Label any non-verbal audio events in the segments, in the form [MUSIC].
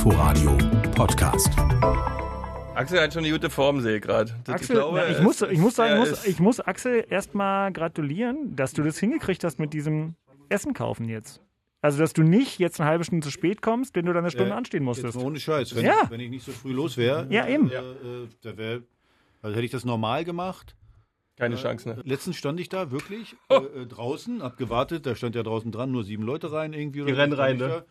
Inforadio Podcast. Axel hat schon eine gute Form, sehe ich gerade. Axel, ich, glaube, ich, muss, ich muss sagen, muss, ich muss Axel erstmal gratulieren, dass du das hingekriegt hast mit diesem Essen kaufen jetzt. Also, dass du nicht jetzt eine halbe Stunde zu spät kommst, wenn du dann eine Stunde äh, anstehen musstest. Jetzt ohne Scheiß. Wenn, ja. ich, wenn ich nicht so früh los wäre, ja, eben. Äh, äh, da wär, also hätte ich das normal gemacht. Keine Chance, ne? Letztens stand ich da wirklich oh. äh, draußen, hab gewartet, da stand ja draußen dran, nur sieben Leute rein irgendwie. Die rennen rein, ne?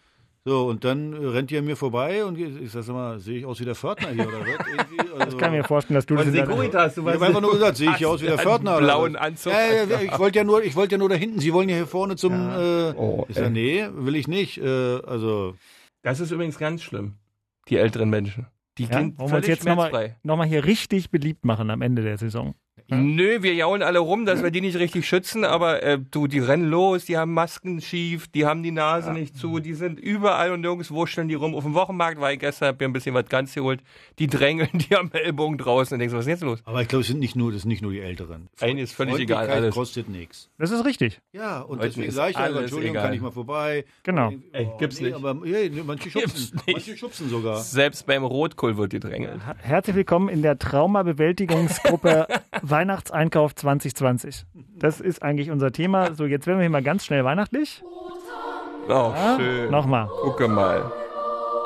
So, und dann rennt ihr mir vorbei und ich sag mal, sehe ich aus wie der Pförtner hier oder was? [LAUGHS] Also, das kann ich mir vorstellen, dass du das Securitas, du Ich habe einfach nur gesagt, sehe ich hier aus wie der Pförtner? blauen Anzug. Ja, ja, ich wollte ja nur, ich wollte ja nur da hinten. Sie wollen ja hier vorne zum. Ja. Äh, oh, ich sag, nee, will ich nicht. Äh, also. Das ist übrigens ganz schlimm. Die älteren Menschen. Die ja, gehen wollen wir uns jetzt nochmal noch mal hier richtig beliebt machen am Ende der Saison. Nö, wir jaulen alle rum, dass wir die nicht richtig schützen, aber äh, du, die rennen los, die haben Masken schief, die haben die Nase ja. nicht zu, die sind überall und nirgendwo stellen die rum. Auf dem Wochenmarkt war ich gestern, hab mir ein bisschen was ganz geholt. Die drängeln, [LAUGHS] die haben Ellbogen draußen und denkst, was ist jetzt los? Aber ich glaube, es sind nicht nur, das sind nicht nur die Älteren. Eigentlich ist völlig egal. Alles kostet nichts. Das ist richtig. Ja, und Heute deswegen sage ich einfach, Entschuldigung, egal. kann ich mal vorbei. Genau. Oh, Ey, gibt's nee, nicht. Aber hey, manche schubsen, manche schubsen sogar. Selbst beim Rotkohl wird die drängelt. Herzlich willkommen in der Traumabewältigungsgruppe [LAUGHS] Weihnachtseinkauf 2020. Das ist eigentlich unser Thema. So, jetzt werden wir hier mal ganz schnell weihnachtlich. Oh, ja, schön. Nochmal. Gucke mal.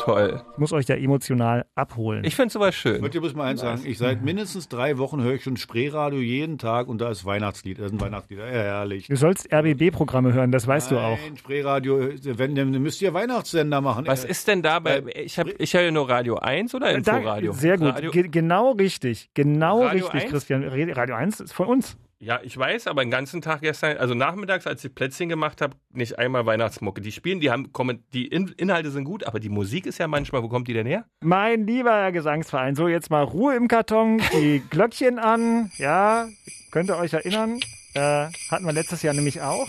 Toll. Ich muss euch da emotional abholen. Ich finde sowas schön. Ich muss mal eins sagen. Ich seit mindestens drei Wochen höre ich schon Spreeradio jeden Tag und da ist Weihnachtslied. Das sind Weihnachtslieder. Ja, herrlich. Du sollst RBB-Programme hören, das weißt Nein, du auch. Nein, Spreeradio, wenn, dann müsst ihr Weihnachtssender machen. Was ist denn da bei, ich habe ich ja nur Radio 1 oder Inforadio? Sehr gut, Ge genau richtig. Genau Radio richtig, 1? Christian. Radio 1 ist von uns. Ja, ich weiß, aber den ganzen Tag gestern, also nachmittags, als ich Plätzchen gemacht habe, nicht einmal Weihnachtsmucke. Die spielen, die haben, die In Inhalte sind gut, aber die Musik ist ja manchmal, wo kommt die denn her? Mein lieber Gesangsverein, so jetzt mal Ruhe im Karton, die [LAUGHS] Glöckchen an, ja, könnt ihr euch erinnern, äh, hatten wir letztes Jahr nämlich auch.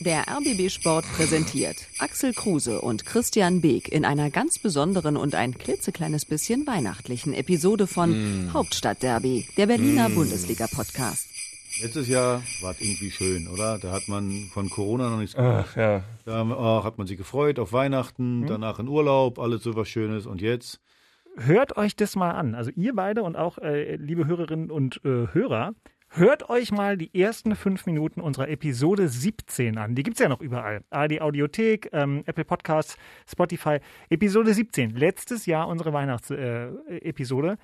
Der RBB Sport präsentiert Axel Kruse und Christian Beek in einer ganz besonderen und ein klitzekleines bisschen weihnachtlichen Episode von mm. Hauptstadtderby, der Berliner mm. Bundesliga-Podcast. Letztes Jahr war es irgendwie schön, oder? Da hat man von Corona noch nichts gehört. Ach, ja. Da oh, hat man sich gefreut auf Weihnachten, mhm. danach in Urlaub, alles so was Schönes. Und jetzt? Hört euch das mal an. Also ihr beide und auch äh, liebe Hörerinnen und äh, Hörer, hört euch mal die ersten fünf Minuten unserer Episode 17 an. Die gibt es ja noch überall. ARD Audiothek, ähm, Apple Podcasts, Spotify. Episode 17. Letztes Jahr unsere Weihnachtsepisode. Äh,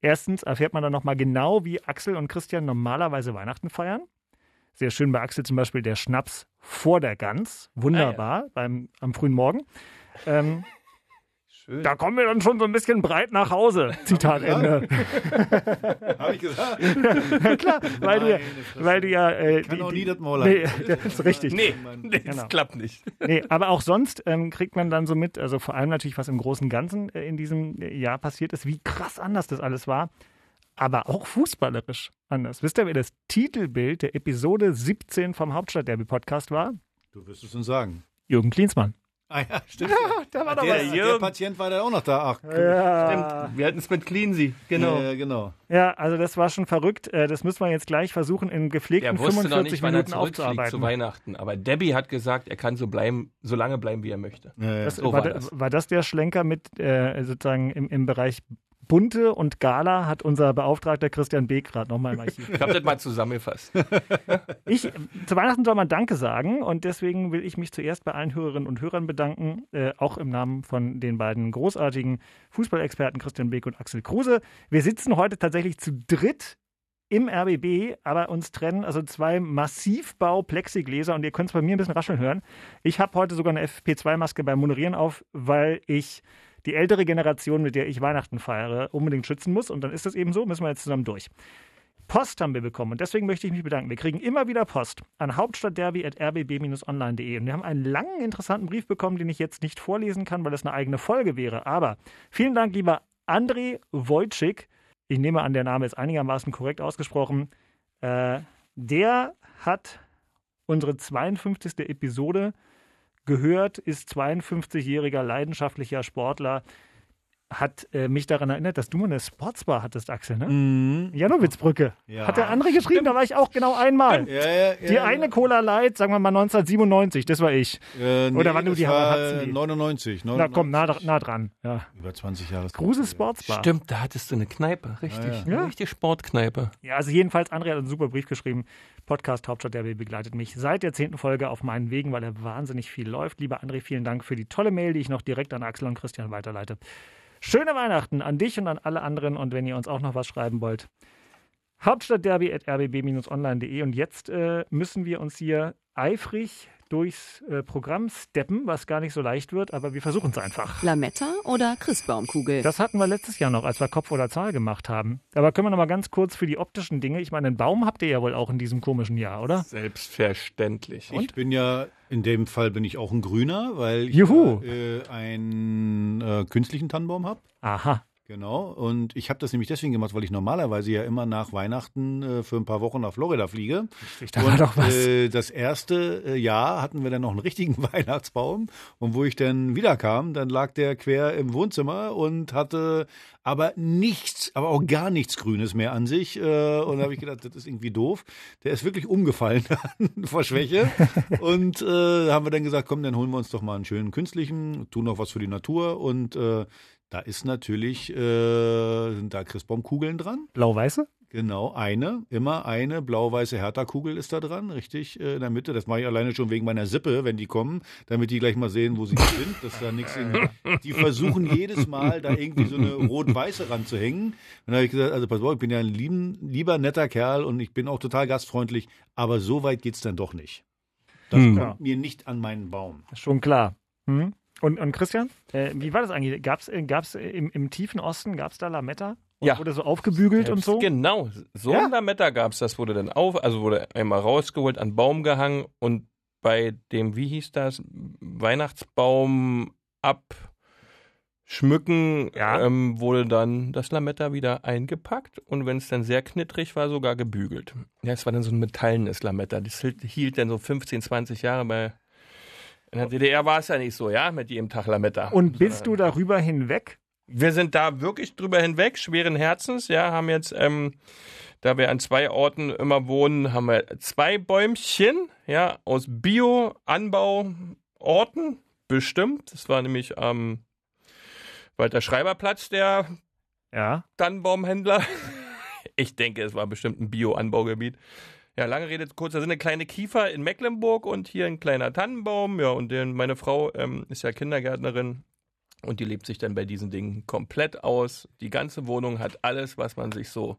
Erstens erfährt man dann nochmal genau, wie Axel und Christian normalerweise Weihnachten feiern. Sehr schön bei Axel zum Beispiel der Schnaps vor der Gans. Wunderbar, ah, ja. beim, am frühen Morgen. Ähm, Schön. Da kommen wir dann schon so ein bisschen breit nach Hause. Zitat Ende. [LAUGHS] Habe ich gesagt? ja, klar, weil Nein, du, weil du ja. Äh, kann die, auch nie das Maul nee, [LAUGHS] das ist richtig. Nee, nee genau. das klappt nicht. Nee, aber auch sonst ähm, kriegt man dann so mit, also vor allem natürlich, was im Großen und Ganzen äh, in diesem Jahr passiert ist, wie krass anders das alles war. Aber auch fußballerisch anders. Wisst ihr, wer das Titelbild der Episode 17 vom Hauptstadtderby-Podcast war? Du wirst es uns sagen. Jürgen Klinsmann. Ah ja, [LAUGHS] stimmt. Ja, da war der, was. Der Patient war da auch noch da. Ach, ja. Stimmt. Wir hatten es mit Cleansy. Genau. Ja, genau. Ja, also das war schon verrückt. Äh, das müssen wir jetzt gleich versuchen, in gepflegten 45 nicht, Minuten aufzuarbeiten. zu Weihnachten. Aber Debbie hat gesagt, er kann so bleiben, so lange bleiben, wie er möchte. Ja, das, so war, war, das. war, das. der Schlenker mit äh, sozusagen im, im Bereich Bunte und Gala hat unser Beauftragter Christian Beek gerade nochmal im Archiv. Ich habe das mal zusammengefasst. [LAUGHS] ich, zu Weihnachten soll man Danke sagen und deswegen will ich mich zuerst bei allen Hörerinnen und Hörern bedanken, äh, auch im Namen von den beiden großartigen Fußballexperten Christian Beek und Axel Kruse. Wir sitzen heute tatsächlich zu dritt im RBB, aber uns trennen also zwei Massivbau-Plexigläser und ihr könnt es bei mir ein bisschen rascheln hören. Ich habe heute sogar eine FP2-Maske beim Moderieren auf, weil ich die ältere Generation, mit der ich Weihnachten feiere, unbedingt schützen muss. Und dann ist das eben so, müssen wir jetzt zusammen durch. Post haben wir bekommen und deswegen möchte ich mich bedanken. Wir kriegen immer wieder Post an hauptstadtderby.rbb-online.de und wir haben einen langen, interessanten Brief bekommen, den ich jetzt nicht vorlesen kann, weil das eine eigene Folge wäre. Aber vielen Dank, lieber André Wojcik. Ich nehme an, der Name ist einigermaßen korrekt ausgesprochen. Äh, der hat unsere 52. Episode gehört, ist 52-jähriger leidenschaftlicher Sportler. Hat äh, mich daran erinnert, dass du mal eine Sportsbar hattest, Axel, ne? Janowitzbrücke. Ja. Hat der andere geschrieben, da war ich auch genau einmal. Ja, ja, ja, Die ja. eine Cola Light, sagen wir mal 1997, das war ich. Äh, nee, Oder wann du die war die? 99, Na 99. komm, nah, nah dran. Ja. Über 20 Jahre. Kruse Sportsbar. Stimmt, da hattest du eine Kneipe, richtig. Ja. Eine richtige Sportkneipe. Ja, also jedenfalls, André hat einen super Brief geschrieben. Podcast Hauptstadt Derby begleitet mich seit der zehnten Folge auf meinen Wegen, weil er wahnsinnig viel läuft. Lieber André, vielen Dank für die tolle Mail, die ich noch direkt an Axel und Christian weiterleite. Schöne Weihnachten an dich und an alle anderen und wenn ihr uns auch noch was schreiben wollt. Hauptstadtderby.rbb-online.de und jetzt äh, müssen wir uns hier eifrig durchs äh, Programm steppen, was gar nicht so leicht wird, aber wir versuchen es einfach. Lametta oder Christbaumkugel? Das hatten wir letztes Jahr noch, als wir Kopf oder Zahl gemacht haben. Aber können wir noch mal ganz kurz für die optischen Dinge. Ich meine, einen Baum habt ihr ja wohl auch in diesem komischen Jahr, oder? Selbstverständlich. Ich bin ja, in dem Fall bin ich auch ein Grüner, weil ich äh, einen äh, künstlichen Tannenbaum habe. Aha. Genau. Und ich habe das nämlich deswegen gemacht, weil ich normalerweise ja immer nach Weihnachten äh, für ein paar Wochen nach Florida fliege. Da war Und, doch was. Äh, das erste äh, Jahr hatten wir dann noch einen richtigen [LAUGHS] Weihnachtsbaum. Und wo ich dann wiederkam, dann lag der quer im Wohnzimmer und hatte aber nichts, aber auch gar nichts Grünes mehr an sich. Äh, und da habe ich gedacht, das ist irgendwie doof. Der ist wirklich umgefallen [LAUGHS] vor Schwäche. [LAUGHS] Und äh, haben wir dann gesagt, komm, dann holen wir uns doch mal einen schönen künstlichen, tun noch was für die Natur. Und äh, da ist natürlich, äh, sind da Christbaumkugeln dran. Blau-Weiße? Genau, eine, immer eine blau-weiße Hertha-Kugel ist da dran, richtig äh, in der Mitte. Das mache ich alleine schon wegen meiner Sippe, wenn die kommen, damit die gleich mal sehen, wo sie sind, dass da nichts. Die versuchen jedes Mal da irgendwie so eine rot-weiße ranzuhängen. Und da habe ich gesagt, also pass auf, ich bin ja ein lieben, lieber netter Kerl und ich bin auch total gastfreundlich, aber so weit geht's dann doch nicht. Das Hm. kommt mir nicht an meinen Baum. Schon klar. Hm? Und, und Christian, äh, wie war das eigentlich? Gab es gab's im, im tiefen Osten, gab es da Lametta? Und Ja. Wurde so aufgebügelt und so? Genau, so Ja? ein Lametta gab es. Das wurde dann auf, also wurde einmal rausgeholt, an Baum gehangen und bei dem, wie hieß das, Weihnachtsbaum abschmücken, Ja. ähm, wurde dann das Lametta wieder eingepackt und wenn es dann sehr knittrig war, sogar gebügelt. Ja, es war dann so ein metallenes Lametta. Das hielt, hielt dann so 15, 20 Jahre bei. In der DDR war es ja nicht so, ja, mit jedem Tag Lametta. Und bist du darüber hinweg? Wir sind da wirklich drüber hinweg, schweren Herzens, ja, haben jetzt, ähm, da wir an zwei Orten immer wohnen, haben wir zwei Bäumchen, ja, aus Bio-Anbauorten bestimmt. Das war nämlich am Walter Schreiberplatz, der Ja. Tannenbaumhändler. [LAUGHS] Ich denke, es war bestimmt ein Bio-Anbaugebiet. Ja, lange Rede, kurzer eine kleine Kiefer in Mecklenburg und hier ein kleiner Tannenbaum. Ja, und den, meine Frau ähm, ist ja Kindergärtnerin und die lebt sich dann bei diesen Dingen komplett aus. Die ganze Wohnung hat alles, was man sich so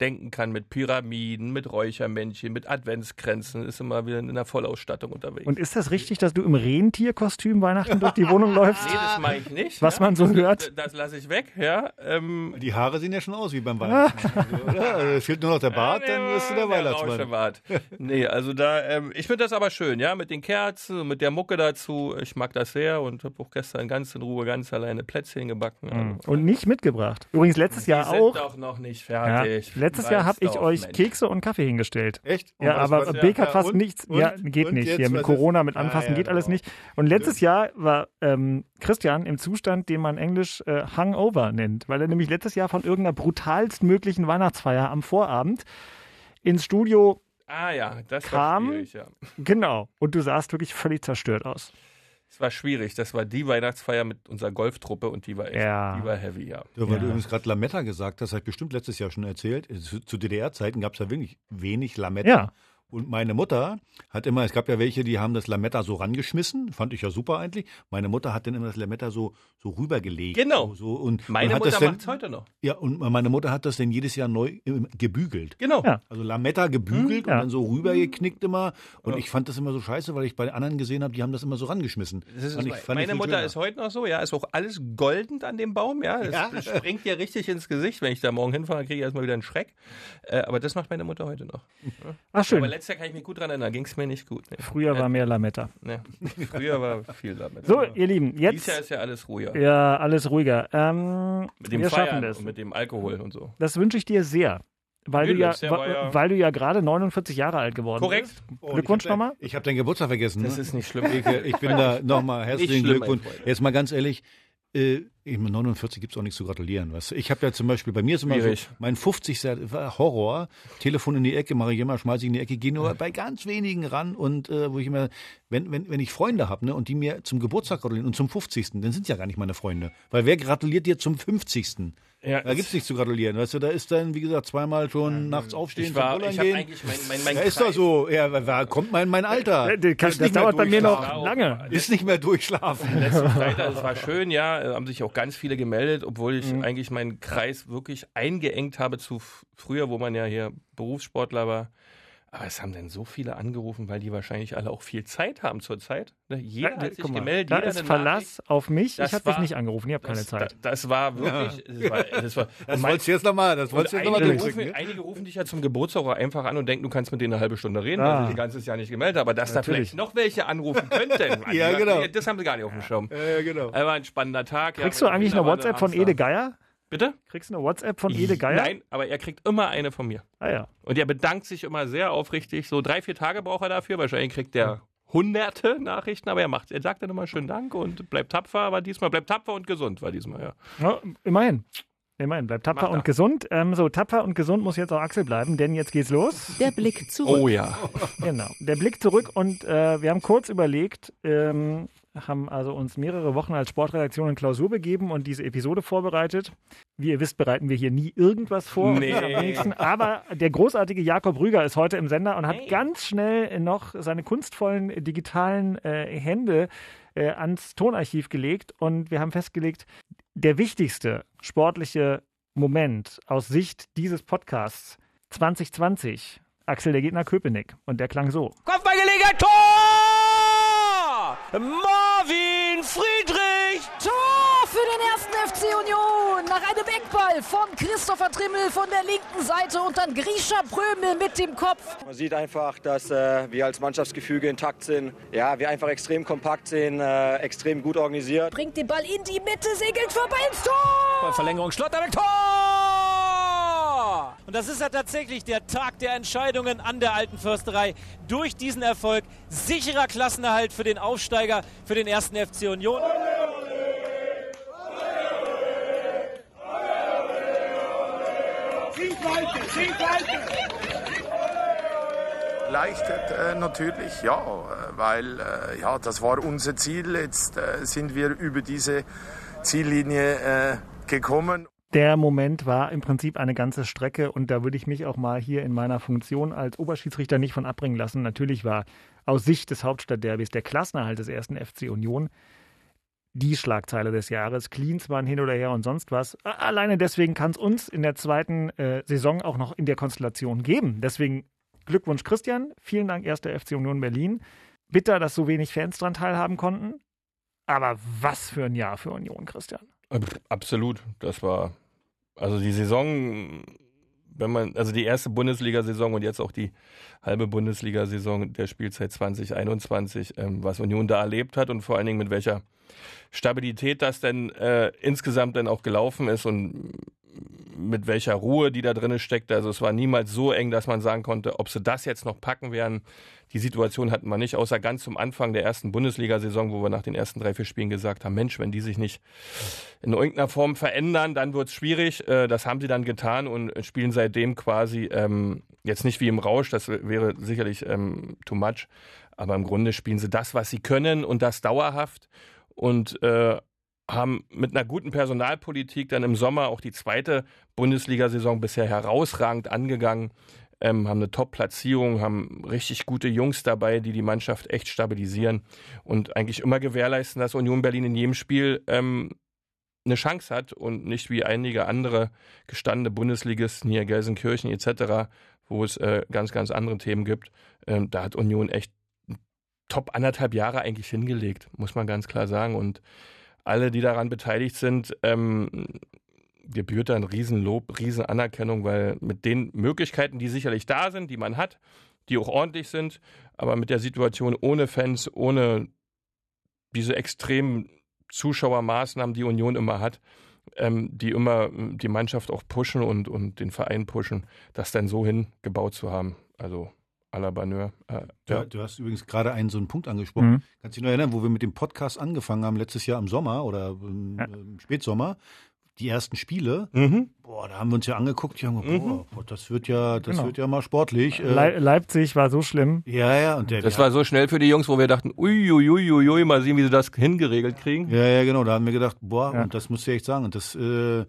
denken kann, mit Pyramiden, mit Räuchermännchen, mit Adventskränzen, ist immer wieder in der Vollausstattung unterwegs. Und ist das richtig, dass du im Rentierkostüm Weihnachten durch die Wohnung läufst? nee, das mache ich nicht. Was ja. man so das, hört. Das lasse ich weg, ja. Ähm, Die Haare sehen ja schon aus wie beim Weihnachtsmann. also, [LAUGHS] oder? Also, es fehlt nur noch der Bart, Ja, dann bist du der Weihnachtsmann. Rauschebart. nee, also da, ähm, ich finde das aber schön, ja, mit den Kerzen, mit der Mucke dazu. Ich mag das sehr und habe auch gestern ganz in Ruhe, ganz alleine Plätzchen gebacken. Also, Und nicht mitgebracht. Übrigens letztes die Jahr sind auch. doch noch nicht Ja, fertig. Letztes Jahr habe ich euch Mensch. Kekse und Kaffee hingestellt. Echt? Und Ja, aber Beek hat ja, fast und? nichts. Und? Ja, geht nicht. jetzt, Hier mit Corona, mit Ah, Anfassen ja, geht alles genau. nicht. Und letztes Jahr war ähm, Christian im Zustand, den man englisch äh, Hangover nennt, weil er nämlich letztes Jahr von irgendeiner brutalst möglichen Weihnachtsfeier am Vorabend ins Studio, Ah ja, das Kam- war ja. genau, und du sahst wirklich völlig zerstört aus. Es war schwierig. Das war die Weihnachtsfeier mit unserer Golftruppe und die war echt, Ja. die war heavy, ja. Ja, weil Ja. du übrigens gerade Lametta gesagt hast, habe ich bestimmt letztes Jahr schon erzählt. Zu, DDR-Zeiten gab es ja wirklich wenig Lametta. Ja. Und meine Mutter hat immer, es gab ja welche, die haben das Lametta so rangeschmissen, fand ich ja super eigentlich. Meine Mutter hat dann immer das Lametta so, so rübergelegt. Genau. So, und, Meine und hat Mutter das macht es heute noch. Ja, und meine Mutter hat das dann jedes Jahr neu äh, gebügelt. Genau. Ja. Also Lametta gebügelt ja. und dann so rübergeknickt immer. Und ich fand das immer so scheiße, weil ich bei anderen gesehen habe, die haben das immer so rangeschmissen. Das ist, ich- fand meine Mutter schöner. ist heute noch so, ja, ist auch alles goldend an dem Baum, ja. Es Ja. [LAUGHS] springt dir richtig ins Gesicht. Wenn ich da morgen hinfahre, kriege ich erstmal wieder einen Schreck. Äh, aber das macht meine Mutter heute noch. Ach, schön. Letztes Jahr kann ich mich gut dran erinnern, da ging es mir nicht gut. Ne. Früher war mehr Lametta. Ne. Früher war viel damit. So, ihr Lieben, Dieses Jahr jetzt. ist ja alles ruhiger. Ja, alles ruhiger. Ähm, mit dem wir schaffen das. und mit dem Alkohol und so. Das wünsche ich dir sehr. Weil du, ja, ja- weil du ja gerade 49 Jahre alt geworden Korrekt. bist. Oh, Glückwunsch hab nochmal. Ich habe deinen Geburtstag vergessen. Das ne? ist nicht schlimm. Ich, ich bin [LAUGHS] da nochmal herzlichen Glückwunsch. Jetzt mal ganz ehrlich, Äh, 49 gibt es auch nichts zu gratulieren. Weißt du? Ich habe ja zum Beispiel, bei mir ist immer so, mein 50. war Horror. Telefon in die Ecke, mache ich immer, schmeiße ich in die Ecke, gehe nur bei ganz wenigen ran und äh, wo ich immer, wenn, wenn, wenn ich Freunde habe ne, und die mir zum Geburtstag gratulieren und zum 50. dann sind es ja gar nicht meine Freunde. Weil wer gratuliert dir zum 50.? Ja, Da gibt's nichts zu gratulieren. Weißt du, da ist dann, wie gesagt, zweimal schon nachts aufstehen, ich war, ich gehen. eigentlich mein, mein, mein Ja, ist doch so. Ja, wer- kommt mal in mein Alter. Das, das nicht mehr dauert bei mir noch lange. Ist nicht mehr durchschlafen. letzten Freitag, es war schön, ja, äh, haben sich auch ganz viele gemeldet, obwohl ich Mhm. eigentlich meinen Kreis wirklich eingeengt habe zu früher, wo man ja hier Berufssportler war. Aber es haben dann so viele angerufen, weil die wahrscheinlich alle auch viel Zeit haben zurzeit. Ne, Jeder Ja, hat sich mal, gemeldet, da jeder ist Verlass auf mich. Das ich habe dich nicht angerufen, ich habe keine Das, Zeit. da- das war wirklich. Das war, das war, Das wolltest du jetzt nochmal, das wolltest du jetzt nochmal einige, durchdrücken. rufen, ne? einige rufen dich ja zum Geburtstag einfach an und denken, du kannst mit denen eine halbe Stunde reden, Ah. weil sie ein ganzes Jahr nicht gemeldet. Aber dass da Natürlich. vielleicht noch welche anrufen könnten, [LAUGHS] Ja, genau. das haben sie gar nicht auf dem Schirm. Ja, ja, genau. Aber ein spannender Tag. ja, Kriegst du eigentlich eine WhatsApp von Ede da. Geier? Bitte? Kriegst du eine WhatsApp von Ede Geier? Nein, aber er kriegt immer eine von mir. Ah ja. Und er bedankt sich immer sehr aufrichtig. So drei, vier Tage braucht er dafür. Wahrscheinlich kriegt er hunderte Nachrichten, aber er macht, er sagt dann immer schönen Dank und bleibt tapfer, aber diesmal bleibt tapfer und gesund, war diesmal, ja. Ja, immerhin. Immerhin, bleibt tapfer Macht er. und gesund. Ähm, so, tapfer und gesund muss jetzt auch Axel bleiben, denn jetzt geht's los. Der Blick zurück. Oh ja. Genau. Der Blick zurück und äh, wir haben kurz überlegt, ähm, haben also uns mehrere Wochen als Sportredaktion in Klausur begeben und diese Episode vorbereitet. Wie ihr wisst, bereiten wir hier nie irgendwas vor. Nee. Aber der großartige Jakob Rüger ist heute im Sender und hat Hey. ganz schnell noch seine kunstvollen digitalen äh, Hände äh, ans Tonarchiv gelegt und wir haben festgelegt, der wichtigste sportliche Moment aus Sicht dieses Podcasts 2020, Axel, der geht nach Köpenick und der klang so. Kopfballgelegenheit, Tor! Marvin Friedrich! Tor für den ersten FC Union nach einem Eckball von Christopher Trimmel von der linken Seite und dann Grisha Prömel mit dem Kopf. Man sieht einfach, dass äh, wir als Mannschaftsgefüge intakt sind. Ja, wir einfach extrem kompakt sind, äh, extrem gut organisiert. Bringt den Ball in die Mitte, segelt vorbei ins Tor. Verlängerung Schlotterbeck, Tor! Und das ist ja tatsächlich der Tag der Entscheidungen an der alten Försterei. Durch diesen Erfolg sicherer Klassenerhalt für den Aufsteiger, für den ersten FC Union. Leichtet äh, natürlich, ja, äh, weil äh, ja, das war unser Ziel. Jetzt äh, sind wir über diese Ziellinie äh, gekommen. Der Moment war im Prinzip eine ganze Strecke und da würde ich mich auch mal hier in meiner Funktion als Oberschiedsrichter nicht von abbringen lassen. Natürlich war aus Sicht des Hauptstadtderbys der Klassenerhalt des ersten FC Union die Schlagzeile des Jahres. Klinsmann hin oder her und sonst was. Alleine deswegen kann es uns in der zweiten äh, Saison auch noch in der Konstellation geben. Deswegen Glückwunsch Christian, vielen Dank erster FC Union Berlin. Bitter, dass so wenig Fans dran teilhaben konnten. Aber was für ein Jahr für Union, Christian. Absolut. Das war, also die Saison, wenn man, also die erste Bundesliga-Saison und jetzt auch die halbe Bundesliga-Saison der Spielzeit 2021, ähm, was Union da erlebt hat und vor allen Dingen mit welcher Stabilität das denn äh, insgesamt dann auch gelaufen ist und mit welcher Ruhe die da drin steckt. Also es war niemals so eng, dass man sagen konnte, ob sie das jetzt noch packen werden. Die Situation hatten wir nicht, außer ganz zum Anfang der ersten Bundesliga-Saison, wo wir nach den ersten drei, vier Spielen gesagt haben, Mensch, wenn die sich nicht in irgendeiner Form verändern, dann wird es schwierig. Äh, Das haben sie dann getan und spielen seitdem quasi ähm, jetzt nicht wie im Rausch, das wäre sicherlich ähm, too much, aber im Grunde spielen sie das, was sie können und das dauerhaft und äh, haben mit einer guten Personalpolitik dann im Sommer auch die zweite Bundesliga-Saison bisher herausragend angegangen, ähm, haben eine Top-Platzierung, haben richtig gute Jungs dabei, die die Mannschaft echt stabilisieren und eigentlich immer gewährleisten, dass Union Berlin in jedem Spiel ähm, eine Chance hat und nicht wie einige andere gestandene Bundesligisten hier Gelsenkirchen etc., wo es äh, ganz, ganz andere Themen gibt. Ähm, da hat Union echt top anderthalb Jahre eigentlich hingelegt, muss man ganz klar sagen. Und alle, die daran beteiligt sind, ähm, gebührt da ein Riesenlob, Riesenanerkennung, weil mit den Möglichkeiten, die sicherlich da sind, die man hat, die auch ordentlich sind, aber mit der Situation ohne Fans, ohne diese extremen Zuschauermaßnahmen, die Union immer hat, ähm, die immer die Mannschaft auch pushen und, und den Verein pushen, das dann so hingebaut zu haben. Also à la Baneur. Äh, Du, ja. du hast übrigens gerade einen so einen Punkt angesprochen. Mhm. Kannst du dich noch erinnern, wo wir mit dem Podcast angefangen haben, letztes Jahr im Sommer oder im, Ja. im Spätsommer, die ersten Spiele, Mhm. boah, da haben wir uns ja angeguckt, die haben gesagt, boah, boah, das wird ja, das Genau. wird ja mal sportlich. Äh, Le Leipzig war so schlimm. ja, ja, und der, Das war so schnell für die Jungs, wo wir dachten, uiuiuiui, mal sehen, wie sie das hingeregelt kriegen. Ja, ja, genau. Da haben wir gedacht, boah, Ja. und das musst du echt sagen. Und das äh,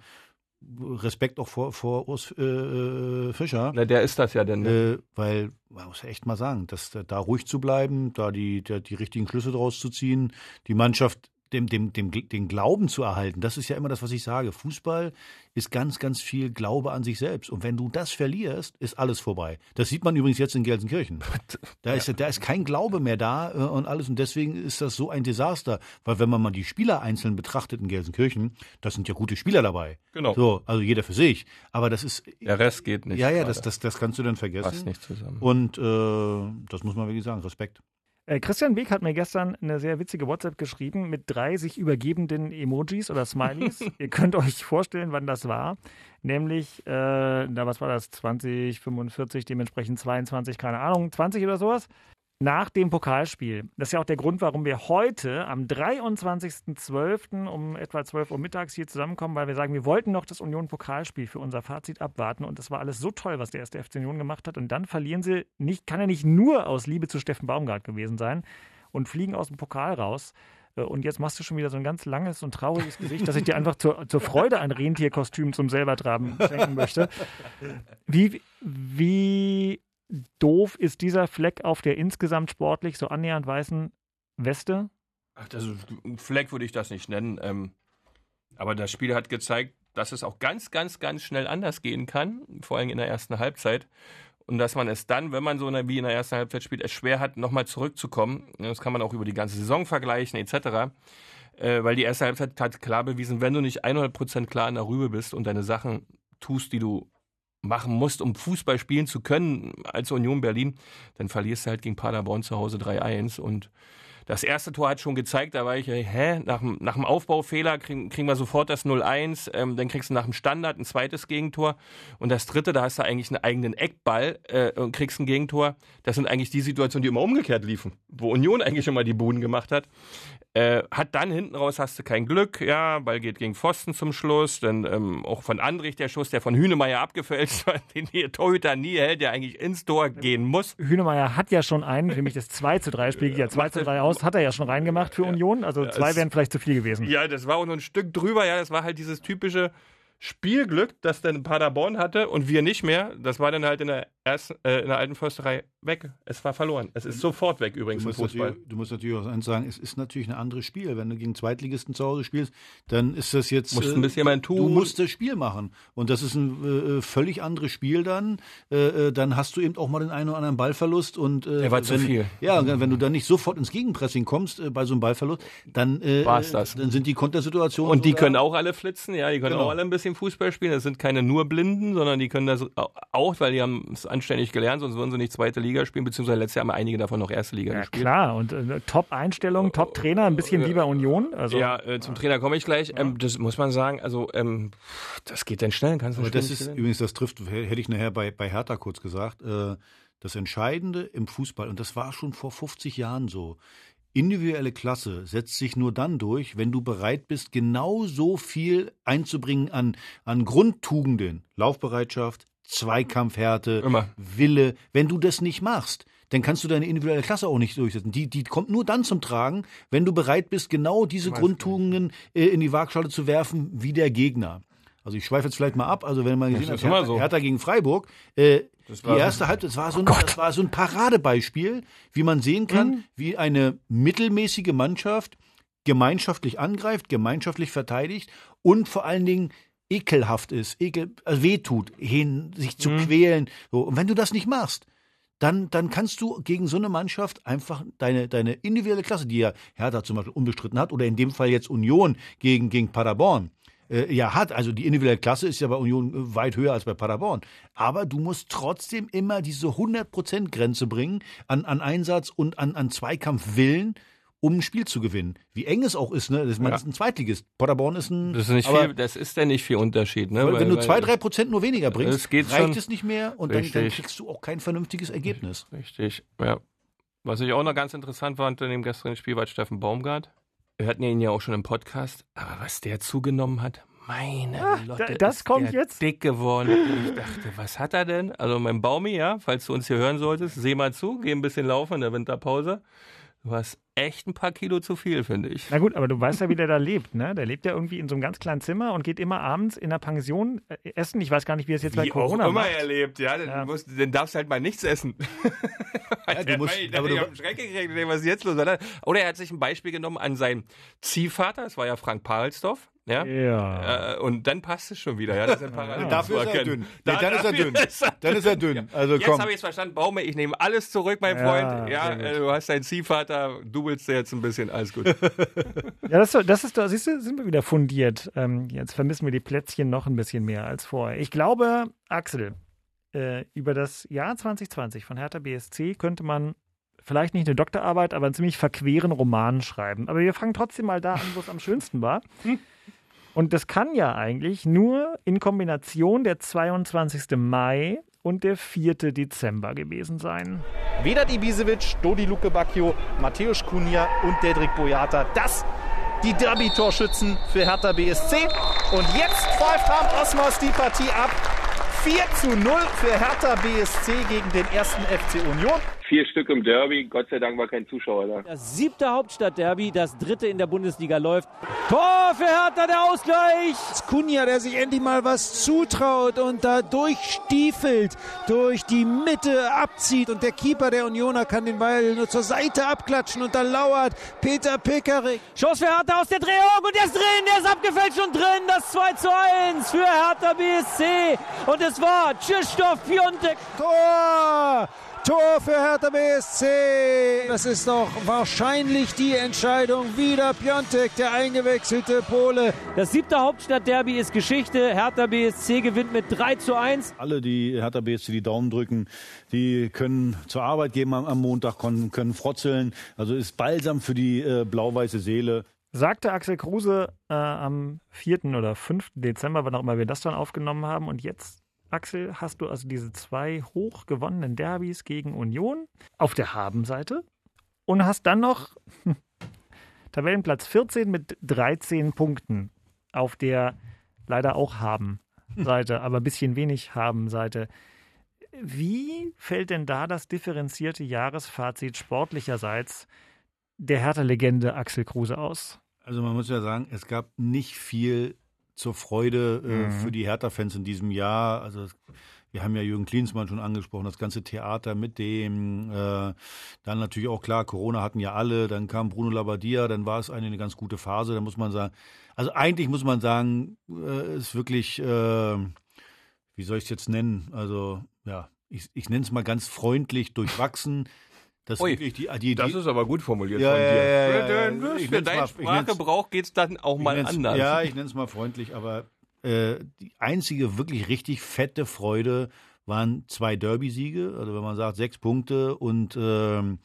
Respekt auch vor, vor Urs äh, äh, Fischer. Na, der ist das ja denn. Ne? Äh, weil, man muss ja echt mal sagen, dass da- da ruhig zu bleiben, da die, da die richtigen Schlüsse draus zu ziehen, die Mannschaft dem, dem, dem, den Glauben zu erhalten. Das ist ja immer das, was ich sage. Fußball ist ganz, ganz viel Glaube an sich selbst. Und wenn du das verlierst, ist alles vorbei. Das sieht man übrigens jetzt in Gelsenkirchen. [LAUGHS] Da ist, da ist kein Glaube mehr da äh, und alles. Und deswegen ist das so ein Desaster. Weil wenn man mal die Spieler einzeln betrachtet in Gelsenkirchen, das sind ja gute Spieler dabei. Genau. So, also jeder für sich. Aber das ist, Der Rest geht nicht. ja, ja, das, das, das kannst du dann vergessen. passt nicht zusammen. Und äh, das muss man wirklich sagen, Respekt. Äh, Christian Beek hat mir gestern eine sehr witzige WhatsApp geschrieben mit drei sich übergebenden Emojis oder Smileys. [LAUGHS] Ihr könnt euch vorstellen, wann das war. Nämlich, äh, na, was war das? 20, 45, dementsprechend 22, keine Ahnung, 20 oder sowas. Nach dem Pokalspiel. Das ist ja auch der Grund, warum wir heute am 23.12. um etwa 12 Uhr mittags hier zusammenkommen, weil wir sagen, wir wollten noch das Union-Pokalspiel für unser Fazit abwarten und das war alles so toll, was der erste FC Union gemacht hat. Und dann verlieren sie nicht, kann ja nicht nur aus Liebe zu Steffen Baumgart gewesen sein und fliegen aus dem Pokal raus. Äh, Und jetzt machst du schon wieder so ein ganz langes und trauriges Gesicht, dass ich dir einfach zur, zur Freude ein Rentierkostüm zum selbertraben schenken möchte. Wie, wie doof ist dieser Fleck auf der insgesamt sportlich so annähernd weißen Weste? Ach, das ist, ein Fleck würde ich das nicht nennen. Ähm, aber das Spiel hat gezeigt, dass es auch ganz, ganz, ganz schnell anders gehen kann, vor allem in der ersten Halbzeit. Und dass man es dann, wenn man so wie in der ersten Halbzeit spielt, es schwer hat, nochmal zurückzukommen. Das kann man auch über die ganze Saison vergleichen, etc. Äh, weil die erste Halbzeit hat klar bewiesen, wenn du nicht 100% klar in der Rübe bist und deine Sachen tust, die du machen musst, um Fußball spielen zu können als Union Berlin, dann verlierst du halt gegen Paderborn zu Hause 3-1 und das erste Tor hat schon gezeigt, da war ich, äh, hä, nach, dem- nach dem Aufbaufehler kriegen, kriegen wir sofort das 0-1, ähm, dann kriegst du nach dem Standard ein zweites Gegentor und das dritte, da hast du eigentlich einen eigenen Eckball äh, und kriegst ein Gegentor. Das sind eigentlich die Situationen, die immer umgekehrt liefen, wo Union eigentlich immer die Buden gemacht hat. Äh, hat dann hinten raus hast du kein Glück, ja, Ball geht gegen Pfosten zum Schluss, dann ähm, auch von Andrich der Schuss, der von Hünemeyer abgefälscht [LAUGHS] war, den die Torhüter nie hält, der eigentlich ins Tor gehen muss. Hünemeyer hat ja schon einen, nämlich das 2 zu 3 Spiel, ja 2 zu 3 aus, hat er ja schon reingemacht für Union. Also zwei wären vielleicht zu viel gewesen. Ja, das war auch nur ein Stück drüber, ja, das war halt dieses typische Spielglück, das dann Paderborn hatte und wir nicht mehr. Das war dann halt in der ersten, äh, in der alten Försterei weg. Es war verloren. Es ist sofort weg übrigens Du im Fußball. du musst natürlich auch eins sagen, es ist natürlich ein anderes Spiel. Wenn du gegen Zweitligisten zu Hause spielst, dann ist das jetzt. Musst ein bisschen mal tun. Du musst das Spiel machen. Und das ist ein äh, völlig anderes Spiel dann. Äh, äh, dann hast du eben auch mal den einen oder anderen Ballverlust. Und, äh, Der war zu wenn, viel. Ja, und wenn du dann nicht sofort ins Gegenpressing kommst äh, bei so einem Ballverlust, dann, äh, War's das. dann sind die Kontersituationen. Und die können auch alle flitzen, ja, die können Genau. auch alle ein bisschen Fußball spielen. Das sind keine nur Blinden, sondern die können das auch, weil die haben es anständig gelernt, sonst würden sie nicht zweite Liga spielen, beziehungsweise letztes Jahr haben einige davon noch erste Liga Ja, gespielt. klar. Und äh, Top-Einstellung, Top-Trainer, ein bisschen wie bei Union. Also, ja, äh, zum Trainer komme ich gleich. Ähm, das muss man sagen, also ähm, das geht dann schnell, kannst du Aber das ist gewinnen. übrigens, das trifft, hätte ich nachher bei, bei Hertha kurz gesagt, äh, das Entscheidende im Fußball, und das war schon vor 50 Jahren so, individuelle Klasse setzt sich nur dann durch, wenn du bereit bist, genau so viel einzubringen an, an Grundtugenden, Laufbereitschaft, Zweikampfhärte, Immer. Wille. Wenn du das nicht machst, dann kannst du deine individuelle Klasse auch nicht durchsetzen. Die, die kommt nur dann zum Tragen, wenn du bereit bist, genau diese Grundtugenden äh, in die Waagschale zu werfen, wie der Gegner. Also ich schweife jetzt vielleicht mal ab. Also wenn man gesehen hat, Hertha, so. Hertha gegen Freiburg, äh, die erste Halbzeit, das war, so ein, das war so ein Paradebeispiel, wie man sehen kann, Mhm. wie eine mittelmäßige Mannschaft gemeinschaftlich angreift, gemeinschaftlich verteidigt und vor allen Dingen ekelhaft ist, ekel, also wehtut, hin, sich zu quälen. So. Und wenn du das nicht machst, dann, dann kannst du gegen so eine Mannschaft einfach deine, deine individuelle Klasse, die ja Hertha zum Beispiel unbestritten hat, oder in dem Fall jetzt Union gegen, gegen Paderborn, äh, ja hat. Also die individuelle Klasse ist ja bei Union äh, weit höher als bei Paderborn. Aber du musst trotzdem immer diese 100%-Grenze bringen an, an Einsatz und an, an Zweikampfwillen. Um ein Spiel zu gewinnen. Wie eng es auch ist, ne? Das, man Ja. ist ein Zweitligist. Paderborn ist ein. Das ist nicht aber viel, das ist ja nicht viel Unterschied, ne? weil, wenn du zwei, drei Prozent nur weniger bringst, Es geht reicht schon. es nicht mehr und dann, dann kriegst du auch kein vernünftiges Ergebnis. Richtig, ja. Was ich auch noch ganz interessant fand in dem gestrigen Spiel war Steffen Baumgart. Wir hatten ihn ja auch schon im Podcast, aber was der zugenommen hat, meine Lotte, da- das ist kommt der jetzt? dick geworden. Ich dachte, was hat er denn? Also mein Baumi, ja, falls du uns hier hören solltest, seh mal zu, geh ein bisschen laufen in der Winterpause. Du hast echt ein paar Kilo zu viel, finde ich. Na gut, aber du weißt ja, wie der da lebt, ne? Der lebt ja irgendwie in so einem ganz kleinen Zimmer und geht immer abends in der Pension äh, essen. Ich weiß gar nicht, wie es jetzt bei Wie Corona auch immer macht. er lebt, ja. Dann, Ja. Musst, dann darfst du halt mal nichts essen. [LAUGHS] Ja, du musst, ich, aber ich du, einen Schreck gekriegt, was ist jetzt los? Oder? Oder er hat sich ein Beispiel genommen an seinen Ziehvater, das war ja Frank Pahlsdorf. Ja. Ja. Äh, und dann passt es schon wieder, ja. Das sind Parallelen [LAUGHS] dafür zu ist er dünn. Nee, dann ist er dafür dünn. ist er Dann ist er dünn. Also Jetzt habe ich es verstanden, Baume, ich nehme alles zurück, mein Ja, Freund. Ja, äh, du hast deinen Ziehvater, du willst dir jetzt ein bisschen, alles gut. [LAUGHS] Ja, das, ist doch- das ist doch, siehst du, sind wir wieder fundiert. Ähm, jetzt vermissen wir die Plätzchen noch ein bisschen mehr als vorher. Ich glaube, Axel, äh, über das Jahr 2020 von Hertha BSC könnte man vielleicht nicht eine Doktorarbeit, aber einen ziemlich verqueren Roman schreiben. Aber wir fangen trotzdem mal da an, wo es am schönsten war. Und das kann ja eigentlich nur in Kombination der 22. Mai und der 4. Dezember gewesen sein. Vedat Ibisevic, Dodi Luke Bacchio, Mateusz Kunja und Dedrick Boyata. Das die Derby-Torschützen für Hertha BSC. Und jetzt pfeift Harm Osmos die Partie ab. 4 zu 0 für Hertha BSC gegen den ersten FC Union. Vier Stück im Derby, Gott sei Dank war kein Zuschauer da. Das siebte Hauptstadtderby, das dritte in der Bundesliga läuft. Tor für Hertha, der Ausgleich. Kunja, der sich endlich mal was zutraut und da durchstiefelt, durch die Mitte abzieht und der Keeper der Unioner kann den Ball nur zur Seite abklatschen und da lauert Peter Pickerick. Chance für Hertha aus der Drehung und der ist drin, der ist abgefälscht und drin. Das 2 zu 1 für Hertha BSC. Und es war Krzysztof Piontek. Tor! Tor für Hertha BSC. Das ist doch wahrscheinlich die Entscheidung. Wieder Piontek, der eingewechselte Pole. Das siebte Hauptstadtderby ist Geschichte. Hertha BSC gewinnt mit 3 zu 1. Alle, die Hertha BSC die Daumen drücken, die können zur Arbeit gehen am, am Montag, können, können frotzeln. Also ist balsam für die äh, blau-weiße Seele. Sagte Axel Kruse äh, am 4. oder 5. Dezember, wann auch immer wir das dann aufgenommen haben. Und jetzt, Axel, hast du also diese zwei hoch gewonnenen Derbys gegen Union auf der Habenseite und hast dann noch [LAUGHS] Tabellenplatz 14 mit 13 Punkten auf der leider auch Haben-Seite, aber ein bisschen wenig Haben-Seite. Wie fällt denn da das differenzierte Jahresfazit sportlicherseits der Hertha-Legende Axel Kruse aus? Also man muss ja sagen, es gab nicht viel zur Freude äh, Mhm. für die Hertha-Fans in diesem Jahr. Also wir haben ja Jürgen Klinsmann schon angesprochen, das ganze Theater mit dem. Äh, dann natürlich auch klar, Corona hatten ja alle. Dann kam Bruno Labbadia, dann war es eine, eine ganz gute Phase. Da muss man sagen, also eigentlich muss man sagen, äh, ist wirklich, äh, wie soll ich es jetzt nennen? Also ja, ich, ich nenne es mal ganz freundlich durchwachsen. Das Ui, wirklich die, die, Das ist aber gut formuliert Ja, von dir. ja, ja, ja, Für ja. Für deinen Sprachgebrauch geht es dann auch mal anders. Ja, ich nenne es mal freundlich, aber äh, die einzige wirklich richtig fette Freude waren zwei Derby-Siege. Also wenn man sagt, sechs Punkte und ähm,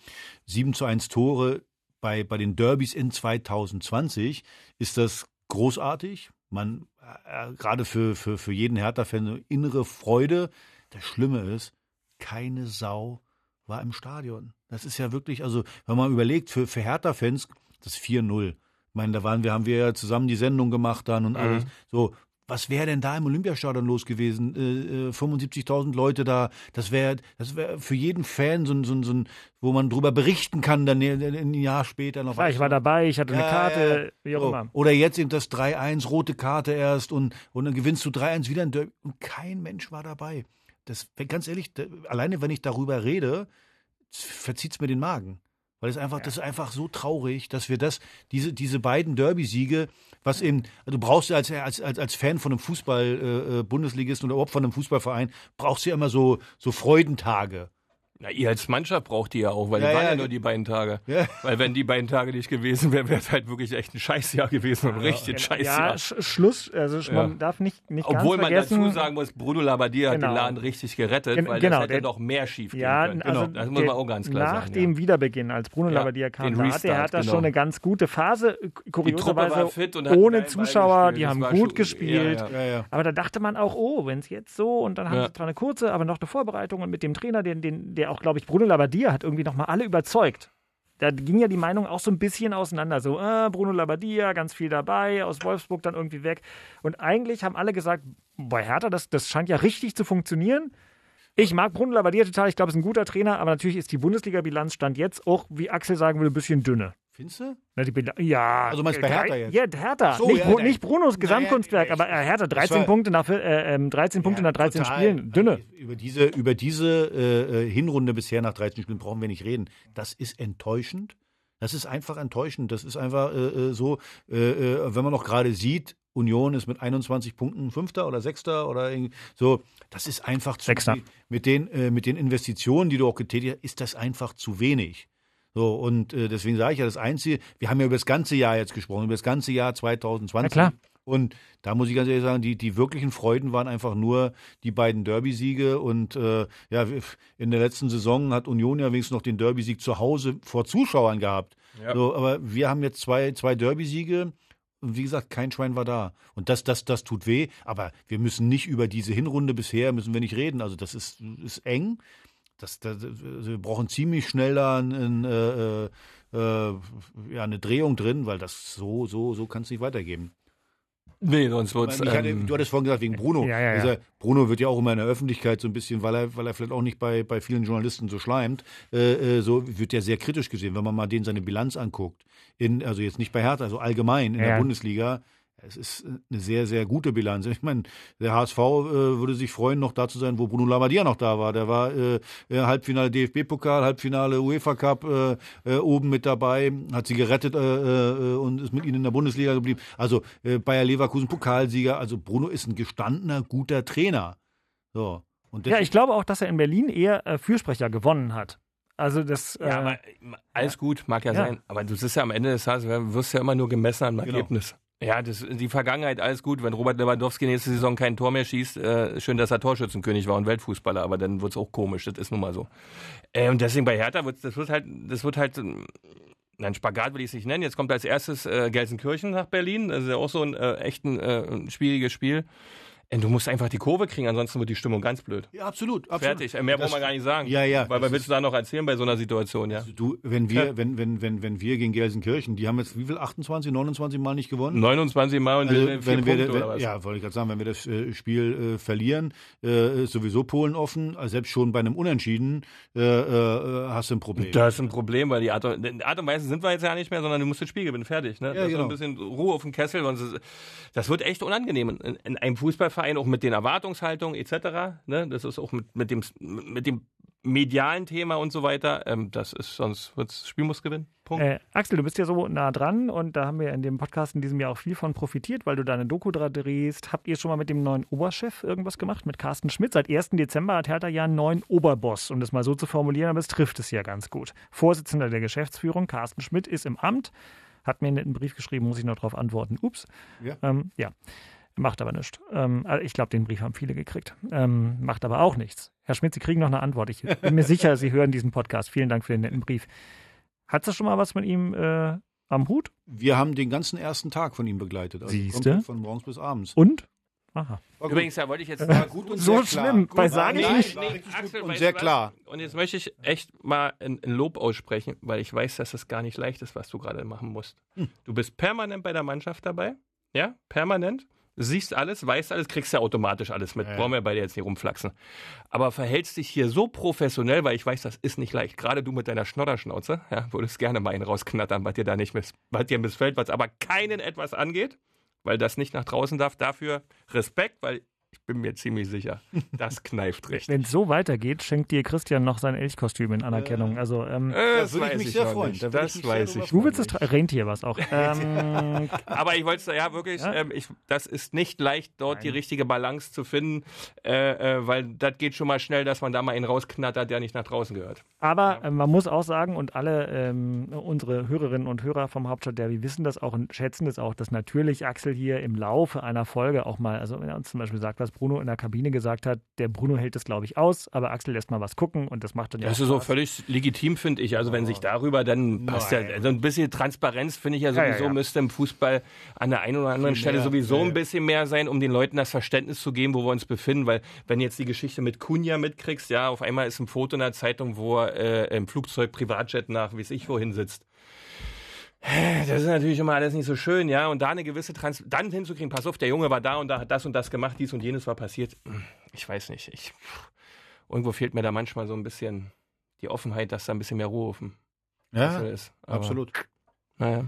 7 zu 1 Tore bei, bei den Derbys in 2020 ist das großartig. Man, äh, gerade für, für, für jeden Hertha-Fan eine innere Freude. Das Schlimme ist, keine Sau war im Stadion. Das ist ja wirklich, also wenn man überlegt, für, für Hertha-Fans, das 4-0. Ich meine, da waren wir, haben wir ja zusammen die Sendung gemacht dann und Mhm. alles. So, was wäre denn da im Olympiastadion los gewesen? Äh, äh, 75.000 Leute da. Das wäre das wär für jeden Fan so ein, so ein, so ein, wo man drüber berichten kann, dann ein, ein Jahr später noch. Klar, ich war dabei, ich hatte eine Ja, Karte, ja, ja. wie auch immer. Oder jetzt eben das 3-1, rote Karte erst und, und dann gewinnst du 3-1 wieder ein Derby. Und kein Mensch war dabei. Das, ganz ehrlich, da, alleine wenn ich darüber rede, verzieht es mir den Magen. Weil es einfach, das ist einfach so traurig, dass wir das, diese, diese beiden Derby-Siege, was eben, du brauchst ja als, als, als, als Fan von einem Fußball-Bundesligisten oder überhaupt von einem Fußballverein, brauchst du ja immer so, so Freudentage. Na, ihr als Mannschaft braucht die ja auch, weil Ja, die waren ja, ja, nur die beiden Tage. Ja. Weil wenn die beiden Tage nicht gewesen wären, wäre es halt wirklich echt ein Scheißjahr gewesen. Ein richtig Scheißjahr. Ja, Sch Schluss, also man Ja. darf nicht, nicht Obwohl ganz man dazu sagen muss, Bruno Labbadia hat Genau. den Laden richtig gerettet, Gen- weil genau, das hätte der- noch mehr schief gehen Ja, können. also das muss der- man auch ganz klar nach sagen. dem Wiederbeginn, als Bruno Ja, Labbadia kam, da hatte Restart, Hertha genau. schon eine ganz gute Phase. Kurioserweise und hat ohne Zuschauer, die haben gut gespielt. Ja, Ja, ja. Aber da dachte man auch, oh, wenn es jetzt so und dann haben Ja. sie zwar eine kurze, aber noch eine Vorbereitung und mit dem Trainer, den, den, der auch, glaube ich, Bruno Labbadia hat irgendwie nochmal alle überzeugt. Da ging ja die Meinung auch so ein bisschen auseinander. So, äh, Bruno Labbadia, ganz viel dabei, aus Wolfsburg dann irgendwie weg. Und eigentlich haben alle gesagt, bei Hertha, das, das scheint ja richtig zu funktionieren. Ich mag Bruno Labbadia total, ich glaube, es ist ein guter Trainer, aber natürlich ist die Bundesliga-Bilanz stand jetzt auch, wie Axel sagen würde, ein bisschen dünne. Findest du? Na, die Bilanz- ja. Also meinst du bei Hertha jetzt? Ja, Hertha. So, nicht, ja, Bru- nicht Brunos Gesamtkunstwerk, aber äh, Hertha 13 war- Punkte nach, äh, ähm, 13 Punkte nach 13 total. Spielen. Dünne. Über diese, über diese äh, äh, Hinrunde bisher nach 13 Spielen brauchen wir nicht reden. Das ist enttäuschend. Das ist einfach enttäuschend. Das ist einfach äh, äh, so, wenn man noch gerade sieht, Union ist mit 21 Punkten Fünfter oder Sechster oder irgendwie so. Das ist einfach zu Sechster. mit den mit den Investitionen, die du auch getätigt hast, ist das einfach zu wenig. So und äh, deswegen sage ich ja das Einzige. Wir haben ja über das ganze Jahr jetzt gesprochen, über das ganze Jahr 2020. Na klar. Und da muss ich ganz ehrlich sagen, die, die wirklichen Freuden waren einfach nur die beiden Derby-Siege. Und äh, ja, in der letzten Saison hat Union ja wenigstens noch den Derby-Sieg zu Hause vor Zuschauern gehabt. Ja. So, aber wir haben jetzt zwei, zwei Derby-Siege. Und wie gesagt, kein Schwein war da. Und das, das, das tut weh. Aber wir müssen nicht über diese Hinrunde bisher, müssen wir nicht reden. Also das ist, ist eng. Das, das, wir brauchen ziemlich schnell da ein, äh, äh, äh, ja, eine Drehung drin, weil das so, so, so kann es nicht weitergehen. Nee, sonst Ich wird's. hatte, Ähm, du hattest vorhin gesagt, wegen Bruno. Ja, ja, ja. Dieser Bruno wird ja auch immer in der Öffentlichkeit so ein bisschen, weil er, weil er vielleicht auch nicht bei, bei vielen Journalisten so schleimt, äh, äh, so wird ja sehr kritisch gesehen, wenn man mal den seine Bilanz anguckt. In, also jetzt nicht bei Hertha, also allgemein in Ja. der Bundesliga. Es ist eine sehr, sehr gute Bilanz. Ich meine, der HSV äh, würde sich freuen, noch da zu sein, wo Bruno Labbadia noch da war. Der war äh, äh, Halbfinale DFB-Pokal, Halbfinale UEFA Cup äh, äh, oben mit dabei, hat sie gerettet äh, äh, und ist mit ihnen in der Bundesliga geblieben. Also äh, Bayer Leverkusen Pokalsieger. Also Bruno ist ein gestandener, guter Trainer. So. Und Ja, ich glaube auch, dass er in Berlin eher äh, Fürsprecher gewonnen hat. Also das. Äh, ja, aber alles gut, mag ja, Ja. sein. Aber du bist ja am Ende des Tages, du wirst ja immer nur gemessen am Genau. Ergebnis. Ja, das, die Vergangenheit, alles gut. Wenn Robert Lewandowski nächste Saison kein Tor mehr schießt, äh, schön, dass er Torschützenkönig war und Weltfußballer, aber dann wird's auch komisch. Das ist nun mal so. Äh, und deswegen bei Hertha wird das wird halt, das wird halt, ähm, Nein, Spagat will ich es nicht nennen. Jetzt kommt als erstes äh, Gelsenkirchen nach Berlin. Das ist ja auch so ein äh, echt ein, äh, schwieriges Spiel. Du musst einfach die Kurve kriegen, ansonsten wird die Stimmung ganz blöd. Ja, absolut. absolut. Fertig. Mehr Das- braucht man gar nicht sagen. Ja, ja. Weil was willst du da noch erzählen bei so einer Situation, ja? Du, wenn wir, wenn, wenn, wenn, wenn wir gegen Gelsenkirchen, die haben jetzt wie viel, 28, 29 Mal nicht gewonnen? 29 Mal und Also, wenn wir, Punkte wenn, oder was? ja, wollte ich gerade sagen, wenn wir das äh, Spiel äh, verlieren, äh, ist sowieso Polen offen. Also selbst schon bei einem Unentschieden äh, äh, hast du ein Problem. Das ist ein Problem, weil die Art und, Art und Weise sind wir jetzt ja nicht mehr, sondern du musst das Spiel gewinnen, fertig. Ne? Ja, das ist so genau. ein bisschen Ruhe auf dem Kessel. Sonst ist, das wird echt unangenehm. In, in einem Fußballverein, auch mit den Erwartungshaltungen etc. Ne? Das ist auch mit, mit, dem, mit dem medialen Thema und so weiter. Ähm, das ist, sonst wird das Spiel muss gewinnen. Punkt. Äh, Axel, du bist ja so nah dran und da haben wir in dem Podcast in diesem Jahr auch viel von profitiert, weil du da eine Doku dran drehst. Habt ihr schon mal mit dem neuen Oberchef irgendwas gemacht, mit Carsten Schmidt? Seit 1. Dezember hat Hertha ja einen neuen Oberboss, um das mal so zu formulieren, aber es trifft es ja ganz gut. Vorsitzender der Geschäftsführung, Carsten Schmidt, ist im Amt, hat mir einen Brief geschrieben, muss ich noch darauf antworten. Ups. Ja. Ähm, ja. Macht aber nichts. Ähm, also ich glaube, den Brief haben viele gekriegt. Ähm, macht aber auch nichts. Herr Schmidt, Sie kriegen noch eine Antwort. Ich bin mir sicher, Sie hören diesen Podcast. Vielen Dank für den netten Brief. Hat das schon mal was mit ihm äh, am Hut? Wir haben den ganzen ersten Tag von ihm begleitet. Also Siehste? Von morgens bis abends. Und? Aha. Übrigens, da wollte ich jetzt War gut und So sehr klar. schlimm, Gut, bei sage ich nein, nicht. richtig gut und sehr du was? klar. Und jetzt möchte ich echt mal ein, ein Lob aussprechen, weil ich weiß, dass das gar nicht leicht ist, was du gerade machen musst. Hm. Du bist permanent bei der Mannschaft dabei. Ja, permanent. Siehst alles, weißt alles, kriegst ja automatisch alles mit. Ja. Brauchen wir bei dir jetzt nicht rumflachsen. Aber verhältst dich hier so professionell, weil ich weiß, das ist nicht leicht. Gerade du mit deiner Schnodderschnauze, ja, würdest gerne mal einen rausknattern, was dir da nicht miss, was dir missfällt, was aber keinen etwas angeht, weil das nicht nach draußen darf. Dafür Respekt, weil bin mir ziemlich sicher. Das kneift richtig. Wenn es so weitergeht, schenkt dir Christian noch sein Elchkostüm in Anerkennung. Also, ähm, Äh, das würde ich mich ich sehr freuen. Da Das ich weiß ich du willst es Rentier was auch. [LAUGHS] Ähm, Aber ich wollte ja wirklich, Ja? Ähm, ich, das ist nicht leicht, dort die richtige Balance zu finden, äh, äh, weil das geht schon mal schnell, dass man da mal einen rausknattert, der nicht nach draußen gehört. Aber äh, man muss auch sagen, und alle ähm, unsere Hörerinnen und Hörer vom Hauptstadtderby wissen das auch und schätzen das auch, dass natürlich Axel hier im Laufe einer Folge auch mal, also wenn er uns zum Beispiel sagt, was Bruno in der Kabine gesagt hat, der Bruno hält das, glaube ich, aus, aber Axel lässt mal was gucken und das macht dann ja Das ist so völlig legitim, finde ich. Also wenn sich darüber dann passt ja, also ein bisschen Transparenz finde ich ja Ja, ja, sowieso ja. müsste im Fußball an der einen oder anderen Viel Stelle mehr, sowieso ein bisschen mehr sein, um den Leuten das Verständnis zu geben, wo wir uns befinden. Weil wenn jetzt die Geschichte mit Kunja mitkriegst, ja, auf einmal ist ein Foto in der Zeitung, wo er äh, im Flugzeug Privatjet nach, wie es ich wohin sitzt. Das ist natürlich immer alles nicht so schön, ja. Und da eine gewisse Trans dann hinzukriegen, pass auf, der Junge war da und da hat das und das gemacht, dies und jenes war passiert. Ich weiß nicht. Ich, irgendwo fehlt mir da manchmal so ein bisschen die Offenheit, dass da ein bisschen mehr Ruhe auf dem Ja, ist. Aber, absolut. Naja.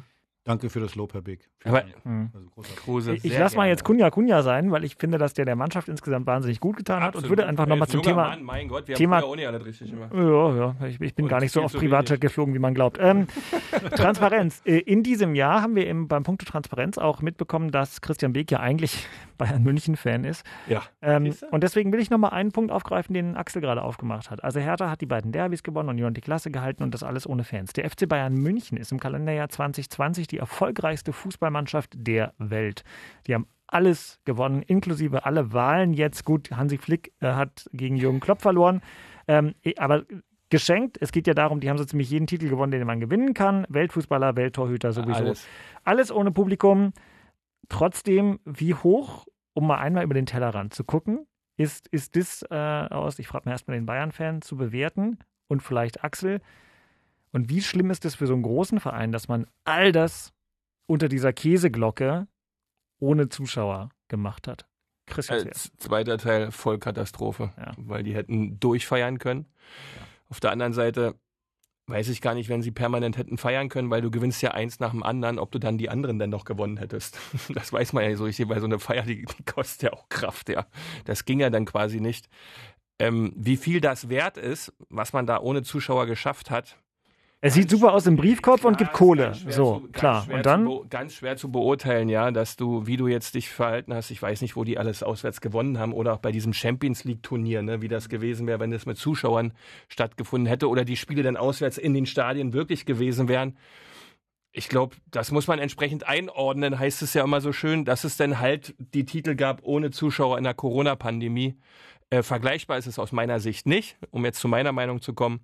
Danke für das Lob, Herr Beck. Aber Dank. Hm. Also. Kruse. Ich, lasse mal jetzt Kunja Kunja sein, weil ich finde, dass der der Mannschaft insgesamt wahnsinnig gut getan hat und Absolut. würde einfach nochmal zum Thema. Mann, mein Gott, wir Thema- haben auch nicht alles richtig gemacht. Ja, ja, ich, ich bin Und gar nicht so oft zu Privatjet wenig. geflogen, wie man glaubt. Ähm, [LAUGHS] Transparenz. Äh, In diesem Jahr haben wir im, beim Punkto Transparenz auch mitbekommen, dass Christian Beek ja eigentlich [LAUGHS] Bayern München-Fan ist. Ja. Ähm, und deswegen will ich nochmal einen Punkt aufgreifen, den Axel gerade aufgemacht hat. Also Hertha hat die beiden Derbys gewonnen und Union die Klasse gehalten und das alles ohne Fans. Der FC Bayern München ist im Kalenderjahr 2020 die erfolgreichste Fußballmannschaft der Welt. Die haben alles gewonnen, inklusive alle Wahlen jetzt. Gut, Hansi Flick äh, hat gegen Jürgen Klopp verloren. Ähm, aber geschenkt, es geht ja darum, die haben so ziemlich jeden Titel gewonnen, den man gewinnen kann. Weltfußballer, Welttorhüter sowieso. Alles. Alles ohne Publikum. Trotzdem, wie hoch, um mal einmal über den Tellerrand zu gucken, ist, ist das äh, aus, ich frage mal erstmal den Bayern-Fan, zu bewerten und vielleicht Axel. Und wie schlimm ist es für so einen großen Verein, dass man all das unter dieser Käseglocke ohne Zuschauer gemacht hat? Christian. Als zweiter Teil Vollkatastrophe, Ja. weil die hätten durchfeiern können. Auf der anderen Seite weiß ich gar nicht, wenn sie permanent hätten feiern können, weil du gewinnst ja eins nach dem anderen, ob du dann die anderen denn noch gewonnen hättest. [LAUGHS] Das weiß man ja so richtig, weil so eine Feier, die, die kostet ja auch Kraft, ja. Das ging ja dann quasi nicht. Ähm, wie viel das wert ist, was man da ohne Zuschauer geschafft hat, Es sieht super aus im Briefkopf und Klar, gibt ist Kohle. ganz schwer So, zu- klar. Und dann, Zu, ganz schwer zu beurteilen, ja, dass du, wie du jetzt dich verhalten hast, ich weiß nicht, wo die alles auswärts gewonnen haben oder auch bei diesem Champions League-Turnier, ne, wie das gewesen wäre, wenn es mit Zuschauern stattgefunden hätte oder die Spiele dann auswärts in den Stadien wirklich gewesen wären. Ich glaube, das muss man entsprechend einordnen, heißt es ja immer so schön, dass es dann halt die Titel gab ohne Zuschauer in der Corona-Pandemie. Äh, vergleichbar ist es aus meiner Sicht nicht, um jetzt zu meiner Meinung zu kommen,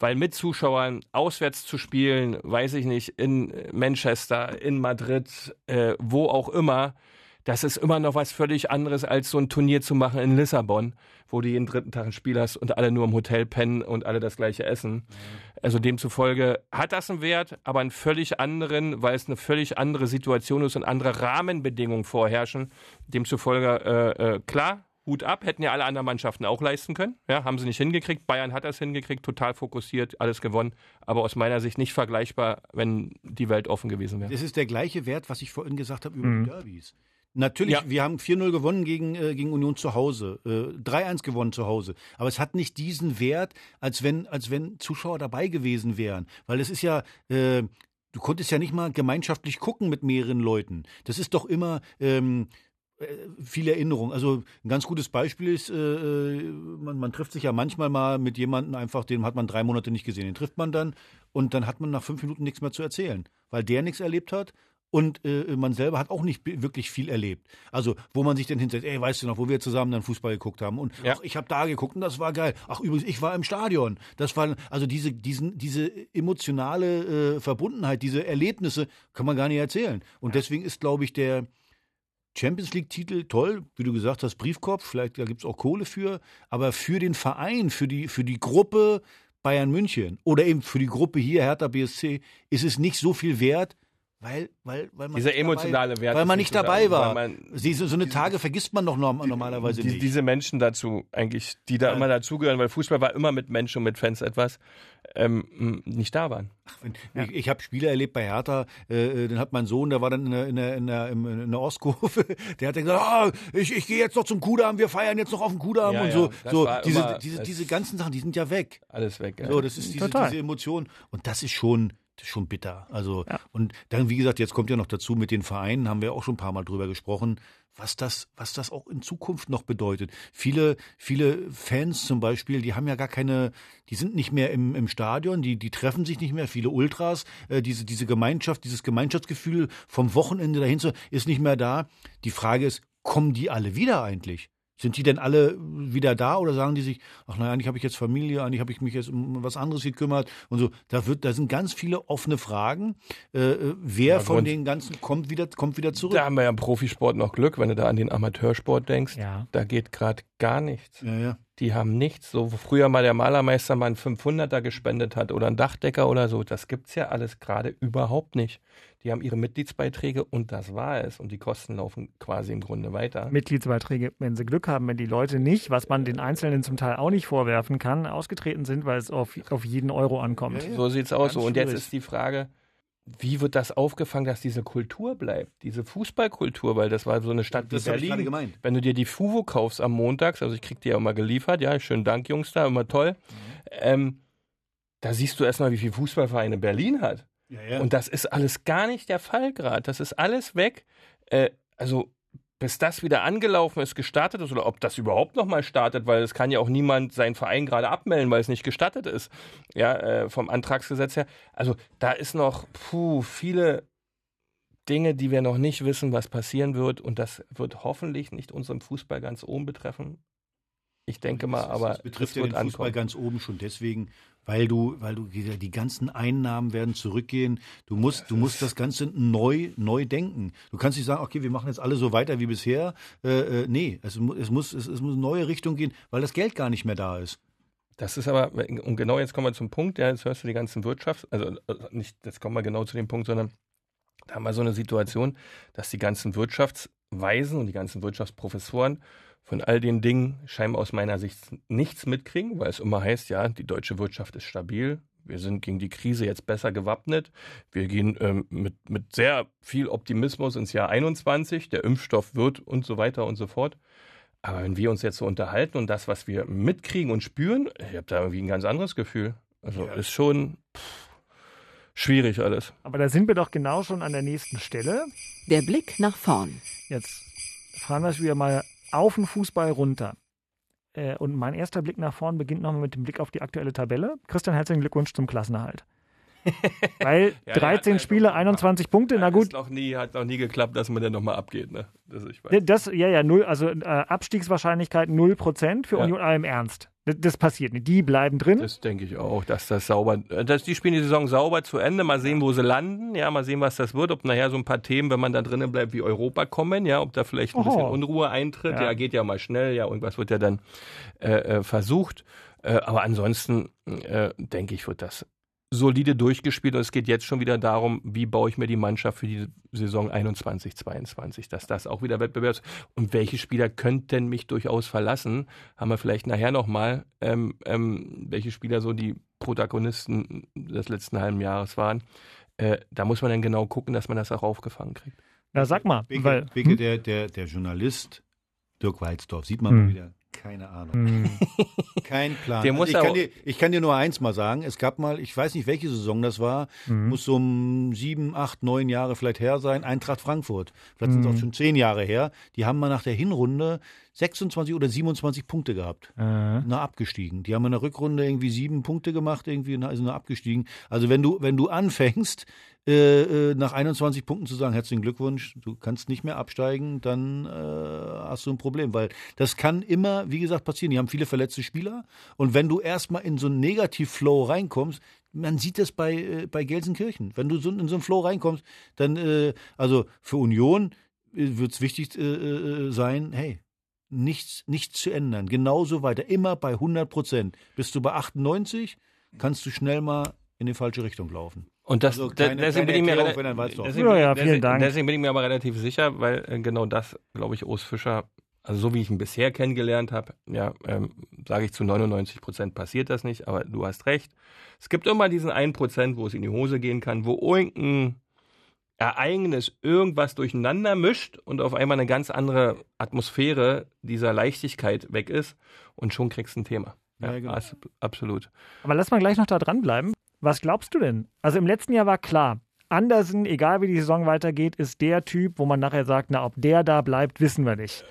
weil mit Zuschauern auswärts zu spielen, weiß ich nicht, in Manchester, in Madrid, äh, wo auch immer, das ist immer noch was völlig anderes, als so ein Turnier zu machen in Lissabon, wo du jeden dritten Tag ein Spiel hast und alle nur im Hotel pennen und alle das gleiche essen. Also demzufolge hat das einen Wert, aber einen völlig anderen, weil es eine völlig andere Situation ist und andere Rahmenbedingungen vorherrschen. Demzufolge, äh, äh, klar, Hut ab, hätten ja alle anderen Mannschaften auch leisten können. Ja, haben sie nicht hingekriegt. Bayern hat das hingekriegt, total fokussiert, alles gewonnen. Aber aus meiner Sicht nicht vergleichbar, wenn die Welt offen gewesen wäre. Das ist der gleiche Wert, was ich vorhin gesagt habe über Mhm. die Derbys. Natürlich, Ja. wir haben 4-0 gewonnen gegen, äh, gegen Union zu Hause, äh, 3-1 gewonnen zu Hause. Aber es hat nicht diesen Wert, als wenn, als wenn Zuschauer dabei gewesen wären. Weil es ist ja, äh, du konntest ja nicht mal gemeinschaftlich gucken mit mehreren Leuten. Das ist doch immer. Ähm, äh, viel Erinnerung. Also ein ganz gutes Beispiel ist, äh, äh, man, man trifft sich ja manchmal mal mit jemandem einfach, den hat man drei Monate nicht gesehen. Den trifft man dann und dann hat man nach fünf Minuten nichts mehr zu erzählen, weil der nichts erlebt hat und äh, man selber hat auch nicht wirklich viel erlebt. Also wo man sich dann hinsetzt, ey, weißt du noch, wo wir zusammen dann Fußball geguckt haben und Ja. ach, ich habe da geguckt und das war geil. Ach übrigens, ich war im Stadion. Das war also diese diesen diese emotionale äh, Verbundenheit, diese Erlebnisse kann man gar nicht erzählen. Und deswegen ist, glaube ich, der Champions League-Titel toll, wie du gesagt hast, Briefkopf, vielleicht da gibt es auch Kohle für, aber für den Verein, für die, für die Gruppe Bayern München oder eben für die Gruppe hier Hertha BSC ist es nicht so viel wert, Weil, weil, weil man Dieser nicht emotionale dabei, Wert Weil man nicht dabei da, war. man- Sie, so, so eine Tage vergisst man doch norm normalerweise die, nicht. diese Menschen dazu eigentlich, die da immer dazugehören, weil Fußball war immer mit Menschen und mit Fans etwas, ähm, nicht da waren. Ich, ich habe Spiele erlebt bei Hertha, äh, äh, dann hat mein Sohn, der war dann in der, in der, in der, in der Ostkurve, [LAUGHS] der hat dann gesagt, ah, ich, ich gehe jetzt noch zum Kudamm, wir feiern jetzt noch auf dem Kudamm Ja, und ja, so. so diese, immer- diese, diese ganzen Sachen, die sind ja weg. Alles weg. So, das ist diese, diese Emotion. Und das ist schon, schon bitter. Also, und dann, wie gesagt, jetzt kommt ja noch dazu mit den Vereinen, haben wir auch schon ein paar Mal drüber gesprochen, was das, was das auch in Zukunft noch bedeutet. Viele, viele Fans zum Beispiel, die haben ja gar keine, die sind nicht mehr im, im Stadion, die, die treffen sich nicht mehr. Viele Ultras, äh, diese, diese Gemeinschaft, dieses Gemeinschaftsgefühl vom Wochenende dahin zu, ist nicht mehr da. Die Frage ist, kommen die alle wieder eigentlich? Sind die denn alle wieder da oder sagen die sich, ach naja, eigentlich habe ich jetzt Familie, eigentlich habe ich mich jetzt um was anderes gekümmert und so. Da wird, da sind ganz viele offene Fragen. Äh, äh, wer Ja, von den ganzen kommt wieder, kommt wieder zurück? Da haben wir ja im Profisport noch Glück, wenn du da an den Amateursport denkst. Ja. Da geht gerade gar nichts. Ja, ja. Die haben nichts. So wo früher mal der Malermeister mal einen 500er gespendet hat oder ein Dachdecker oder so. Das gibt's ja alles gerade überhaupt nicht. Die haben ihre Mitgliedsbeiträge und das war es. Und die Kosten laufen quasi im Grunde weiter. Mitgliedsbeiträge, wenn sie Glück haben, wenn die Leute nicht, was man den Einzelnen zum Teil auch nicht vorwerfen kann, ausgetreten sind, weil es auf, auf jeden Euro ankommt. So sieht's aus. So. Und jetzt ist die Frage, wie wird das aufgefangen, dass diese Kultur bleibt, diese Fußballkultur, weil das war so eine Stadt Das wie Berlin. gemeint. Wenn du dir die Fuvo kaufst am Montags, also ich krieg die ja immer geliefert, ja, schönen Dank, Jungs, da, immer toll. Ähm, da siehst du erstmal, wie viel Fußballvereine Berlin hat. Ja, ja. Und das ist alles gar nicht der Fall gerade. Das ist alles weg. Äh, also bis das wieder angelaufen ist, gestartet ist oder ob das überhaupt noch mal startet, weil es kann ja auch niemand seinen Verein gerade abmelden, weil es nicht gestattet ist, ja, äh, vom Antragsgesetz her. Also da ist noch puh, viele Dinge, die wir noch nicht wissen, was passieren wird und das wird hoffentlich nicht unseren Fußball ganz oben betreffen. Ich denke mal, Das- aber das betrifft es ja den Fußball ankommen. ganz oben schon deswegen, weil du, weil du die ganzen Einnahmen werden zurückgehen. Du musst, du musst das Ganze neu, neu denken. Du kannst nicht sagen, okay, wir machen jetzt alle so weiter wie bisher. Äh, äh, nee, es, es muss, es, es muss eine neue Richtung gehen, weil das Geld gar nicht mehr da ist. Das ist aber, und genau jetzt kommen wir zum Punkt, ja, jetzt hörst du die ganzen Wirtschafts-, also äh, nicht, jetzt kommen wir genau zu dem Punkt, sondern da haben wir so eine Situation, dass die ganzen Wirtschaftsweisen und die ganzen Wirtschaftsprofessoren von all den Dingen scheinbar aus meiner Sicht nichts mitkriegen, weil es immer heißt, ja, die deutsche Wirtschaft ist stabil, wir sind gegen die Krise jetzt besser gewappnet, wir gehen ähm, mit, mit sehr viel Optimismus ins Jahr 21, der Impfstoff wird und so weiter und so fort. Aber wenn wir uns jetzt so unterhalten und das, was wir mitkriegen und spüren, ich habe da irgendwie ein ganz anderes Gefühl. Also ist schon pff, schwierig alles. Aber da sind wir doch genau schon an der nächsten Stelle. Der Blick nach vorn. Jetzt fahren wir es wieder mal auf den Fußball runter. Äh, Und mein erster Blick nach vorn beginnt nochmal mit dem Blick auf die aktuelle Tabelle. Christian, herzlichen Glückwunsch zum Klassenerhalt. [LAUGHS] Weil Ja, 13 ja, Spiele, 21 Punkte, na gut. Noch nie, hat noch nie geklappt, dass man dann nochmal abgeht. Ne? Das, ich weiß. Das, ja, ja, null, also äh, Abstiegswahrscheinlichkeit 0% für Ja. Union, aber im Ernst. Das, das passiert nicht. Die bleiben drin. Das denke ich auch, dass das sauber, äh, dass die spielen die Saison sauber zu Ende. Mal sehen, wo sie landen. Ja, mal sehen, was das wird. Ob nachher so ein paar Themen, wenn man da drinnen bleibt, wie Europa kommen. Ja, ob da vielleicht ein Oho. bisschen Unruhe eintritt. Ja. Ja. geht ja mal schnell. Ja, irgendwas wird ja dann äh, äh, versucht. Äh, aber ansonsten äh, denke ich, wird das solide durchgespielt und es geht jetzt schon wieder darum, wie baue ich mir die Mannschaft für die Saison 21, 22, dass das auch wieder Wettbewerbs und welche Spieler könnten mich durchaus verlassen, haben wir vielleicht nachher nochmal, ähm, ähm, welche Spieler so die Protagonisten des letzten halben Jahres waren. Äh, da muss man dann genau gucken, dass man das auch aufgefangen kriegt. Na, sag mal. Beke, weil, Beke hm? der, der, der Journalist Dirk Walzdorf, sieht man mal Hm. wieder. Keine Ahnung. Hm. [LAUGHS] Kein Plan. Der Also muss ich, kann dir, ich kann dir nur eins mal sagen. Es gab mal, ich weiß nicht, welche Saison das war, Mhm. muss so um sieben, acht, neun Jahre vielleicht her sein, Eintracht Frankfurt. Vielleicht sind es Mhm. auch schon zehn Jahre her. Die haben mal nach der Hinrunde 26 oder 27 Punkte gehabt. Äh. Na, abgestiegen. Die haben in der Rückrunde irgendwie sieben Punkte gemacht, irgendwie und sind nur abgestiegen. Also wenn du, wenn du anfängst, äh, äh, nach 21 Punkten zu sagen, herzlichen Glückwunsch, du kannst nicht mehr absteigen, dann äh, hast du ein Problem, weil das kann immer, wie gesagt, passieren. Die haben viele verletzte Spieler und wenn du erstmal in so einen Negativ-Flow reinkommst, man sieht das bei, äh, bei Gelsenkirchen. Wenn du so in so einen Flow reinkommst, dann, äh, also für Union wird es wichtig äh, äh, sein, hey, nichts, nichts zu ändern. Genauso weiter. Immer bei 100 Prozent. Bist du bei 98, kannst du schnell mal in die falsche Richtung laufen. Und das, Also keine- bin mir, Ja, ja, deswegen bin ich mir aber relativ sicher, weil äh, genau das, glaube ich, Urs Fischer, also so wie ich ihn bisher kennengelernt habe, ja, ähm, sage ich zu 99 Prozent passiert das nicht, aber du hast recht. Es gibt immer diesen 1 Prozent, wo es in die Hose gehen kann, wo irgendein Ereignis irgendwas durcheinander mischt und auf einmal eine ganz andere Atmosphäre dieser Leichtigkeit weg ist und schon kriegst du ein Thema. Ja, Ja, genau. as- absolut. Aber lass mal gleich noch da dranbleiben. Was glaubst du denn? Also im letzten Jahr war klar, Andersen, egal wie die Saison weitergeht, ist der Typ, wo man nachher sagt, na, ob der da bleibt, wissen wir nicht.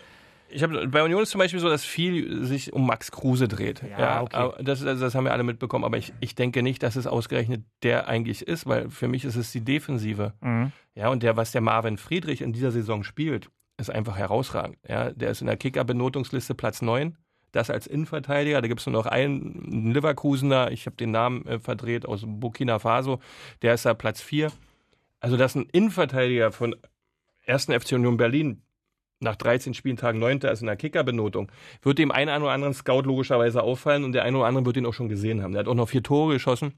Ich habe bei Union ist zum Beispiel so, dass viel sich um Max Kruse dreht. Ja, okay. aber Das, also das haben wir alle mitbekommen, aber ich, ich denke nicht, dass es ausgerechnet der eigentlich ist, weil für mich ist es die Defensive. Mhm. Ja, und der, was der Marvin Friedrich in dieser Saison spielt, ist einfach herausragend. Ja, der ist in der Kicker-Benotungsliste Platz 9. Das als Innenverteidiger. Da gibt es nur noch einen, einen Leverkusener, ich habe den Namen äh, verdreht, aus Burkina Faso. Der ist da Platz 4. Also, dass ein Innenverteidiger von 1. FC Union Berlin nach 13 Spieltagen Neunter ist in der Kickerbenotung, wird dem einen oder anderen Scout logischerweise auffallen und der eine oder andere wird ihn auch schon gesehen haben. Der hat auch noch vier Tore geschossen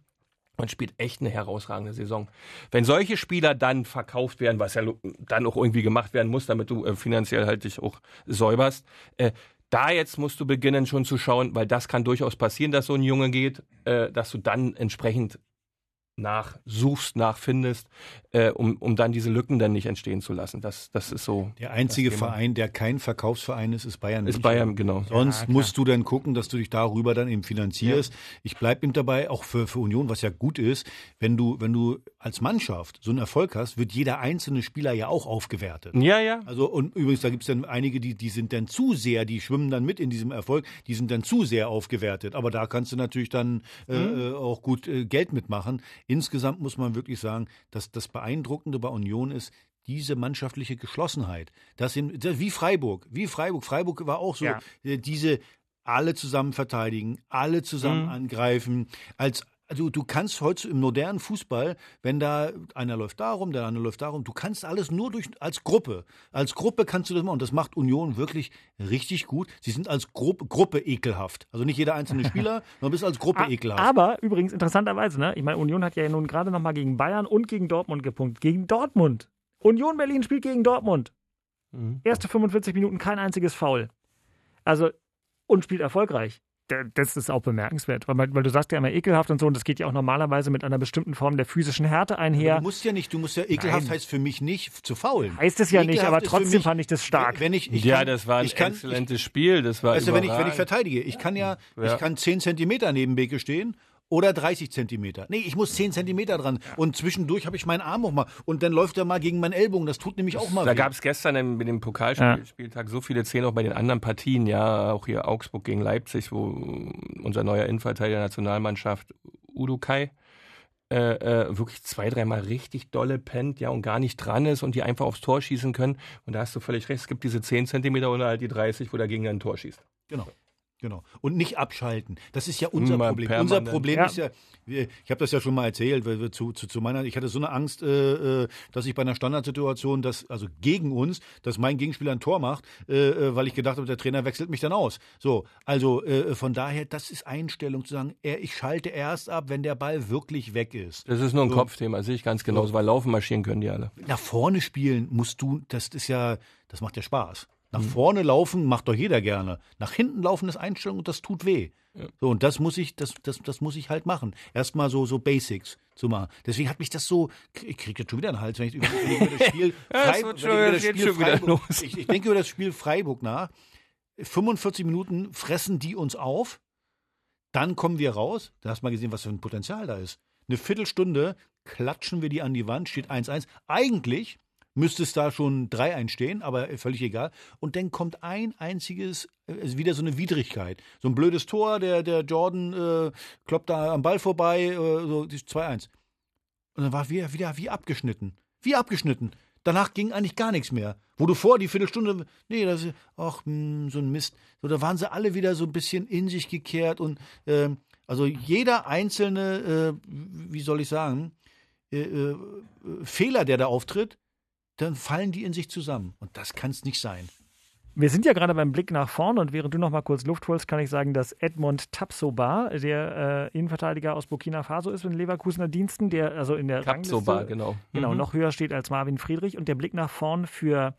und spielt echt eine herausragende Saison. Wenn solche Spieler dann verkauft werden, was ja dann auch irgendwie gemacht werden muss, damit du äh, finanziell halt dich auch säuberst, äh, da jetzt musst du beginnen schon zu schauen, weil das kann durchaus passieren, dass so ein Junge geht, äh, dass du dann entsprechend nachsuchst, nachfindest, äh, um, um dann diese Lücken dann nicht entstehen zu lassen. Das, das ist so. Der einzige. Verein, der kein Verkaufsverein ist, ist Bayern. Ist München. Bayern, genau. Sonst Ja, musst du dann gucken, dass du dich darüber dann eben finanzierst. Ich bleibe eben dabei, auch für, für Union, was ja gut ist, wenn du, wenn du als Mannschaft so einen Erfolg hast, wird jeder einzelne Spieler ja auch aufgewertet. Ja, ja. Also und übrigens, da gibt es dann einige, die, die sind dann zu sehr, die schwimmen dann mit in diesem Erfolg, die sind dann zu sehr aufgewertet. Aber da kannst du natürlich dann äh, äh, auch gut äh, Geld mitmachen. Insgesamt muss man wirklich sagen, dass das Beeindruckende bei Union ist, diese mannschaftliche Geschlossenheit. Das sind, das, wie Freiburg, wie Freiburg. Freiburg war auch so, Ja. äh, diese alle zusammen verteidigen, alle zusammen Mhm. angreifen, als also du kannst heute im modernen Fußball, wenn da einer läuft darum, der andere läuft darum, du kannst alles nur durch als Gruppe. Als Gruppe kannst du das machen und das macht Union wirklich richtig gut. Sie sind als Gruppe, Gruppe ekelhaft. Also nicht jeder einzelne [LAUGHS] Spieler, sondern bist als Gruppe A- ekelhaft. Aber übrigens interessanterweise, ne? Ich meine, Union hat ja nun gerade noch mal gegen Bayern und gegen Dortmund gepunktet. Gegen Dortmund. Union Berlin spielt gegen Dortmund. Mhm. Erste 45 Minuten kein einziges Foul. Also und spielt erfolgreich. Da- Das ist auch bemerkenswert, weil, weil du sagst ja immer ekelhaft und so, und das geht ja auch normalerweise mit einer bestimmten Form der physischen Härte einher. Du musst ja nicht, du musst ja ekelhaft Nein. heißt für mich nicht zu faulen. Heißt es ja nicht, Ekelhaft aber ist für trotzdem mich, fand ich das stark. Wenn ich, ich ja, kann, das war ein ich kann, exzellentes Spiel. Das war Weißt du, wenn ich, wenn ich verteidige, ich kann ja, Ja. ich kann 10 Zentimeter neben Beke stehen oder 30 Zentimeter. Nee, ich muss 10 Zentimeter dran. Und zwischendurch habe ich meinen Arm auch mal. Und dann läuft er mal gegen meinen Ellbogen. Das tut nämlich auch mal Da gab es gestern im, mit dem Ja. Pokalspieltag so viele Szenen auch bei den anderen Partien, ja, auch hier Augsburg gegen Leipzig, wo unser neuer Innenverteidiger der Nationalmannschaft Udo Kai äh, äh, wirklich zwei, dreimal richtig dolle pennt, ja, und gar nicht dran ist und die einfach aufs Tor schießen können. Und da hast du völlig recht, es gibt diese 10 Zentimeter oder halt die 30, wo der Gegner ein Tor schießt. Genau. Genau. Und nicht abschalten. Das ist ja unser Immer Problem. permanent. Unser Problem Ja. ist ja, ich habe das ja schon mal erzählt, weil wir zu, zu, zu meiner, ich hatte so eine Angst, äh, äh, dass ich bei einer Standardsituation, dass, also gegen uns, dass mein Gegenspieler ein Tor macht, äh, äh, weil ich gedacht habe, der Trainer wechselt mich dann aus. So, also äh, von daher, das ist Einstellung zu sagen, er, ich schalte erst ab, wenn der Ball wirklich weg ist. Das ist nur ein So. Kopfthema, sehe ich ganz genauso, weil laufen marschieren können die alle. Nach vorne spielen musst du, das ist ja, das macht ja Spaß. Nach Mhm. vorne laufen macht doch jeder gerne. Nach hinten laufen ist Einstellung und das tut weh. So, und das muss ich, das, das, das muss ich halt machen. Erstmal so, so Basics zu machen. Deswegen hat mich das so, ich kriege jetzt schon wieder einen Hals, wenn ich, über- das Spiel, [LAUGHS] Ja, Freiburg, über das Spiel schon Freiburg, ich, ich denke über das Spiel Freiburg nach. 45 Minuten fressen die uns auf. Dann kommen wir raus. Da hast du mal gesehen, was für ein Potenzial da ist. Eine Viertelstunde klatschen wir die an die Wand, steht 1-1. Eigentlich müsste es da schon 3-1 stehen, aber völlig egal. Und dann kommt ein einziges, äh, ist wieder so eine Widrigkeit. So ein blödes Tor, der, der Jordan äh, kloppt da am Ball vorbei, äh, so die 2-1. Und dann war wieder, wieder wie abgeschnitten. Wie abgeschnitten. Danach ging eigentlich gar nichts mehr. Wo du vor die Viertelstunde, nee, das ist, ach, hm, so ein Mist. So, da waren sie alle wieder so ein bisschen in sich gekehrt und, ähm, also jeder einzelne, äh, wie soll ich sagen, äh, äh, Fehler, der da auftritt, dann fallen die in sich zusammen. Und das kann es nicht sein. Wir sind ja gerade beim Blick nach vorne und während du noch mal kurz Luft holst, kann ich sagen, dass Edmond Tapsoba, der äh, Innenverteidiger aus Burkina Faso ist in Leverkusener Diensten, der also in der Tapsoba, Rangliste, genau. genau Mhm. noch höher steht als Marvin Friedrich und der Blick nach vorn für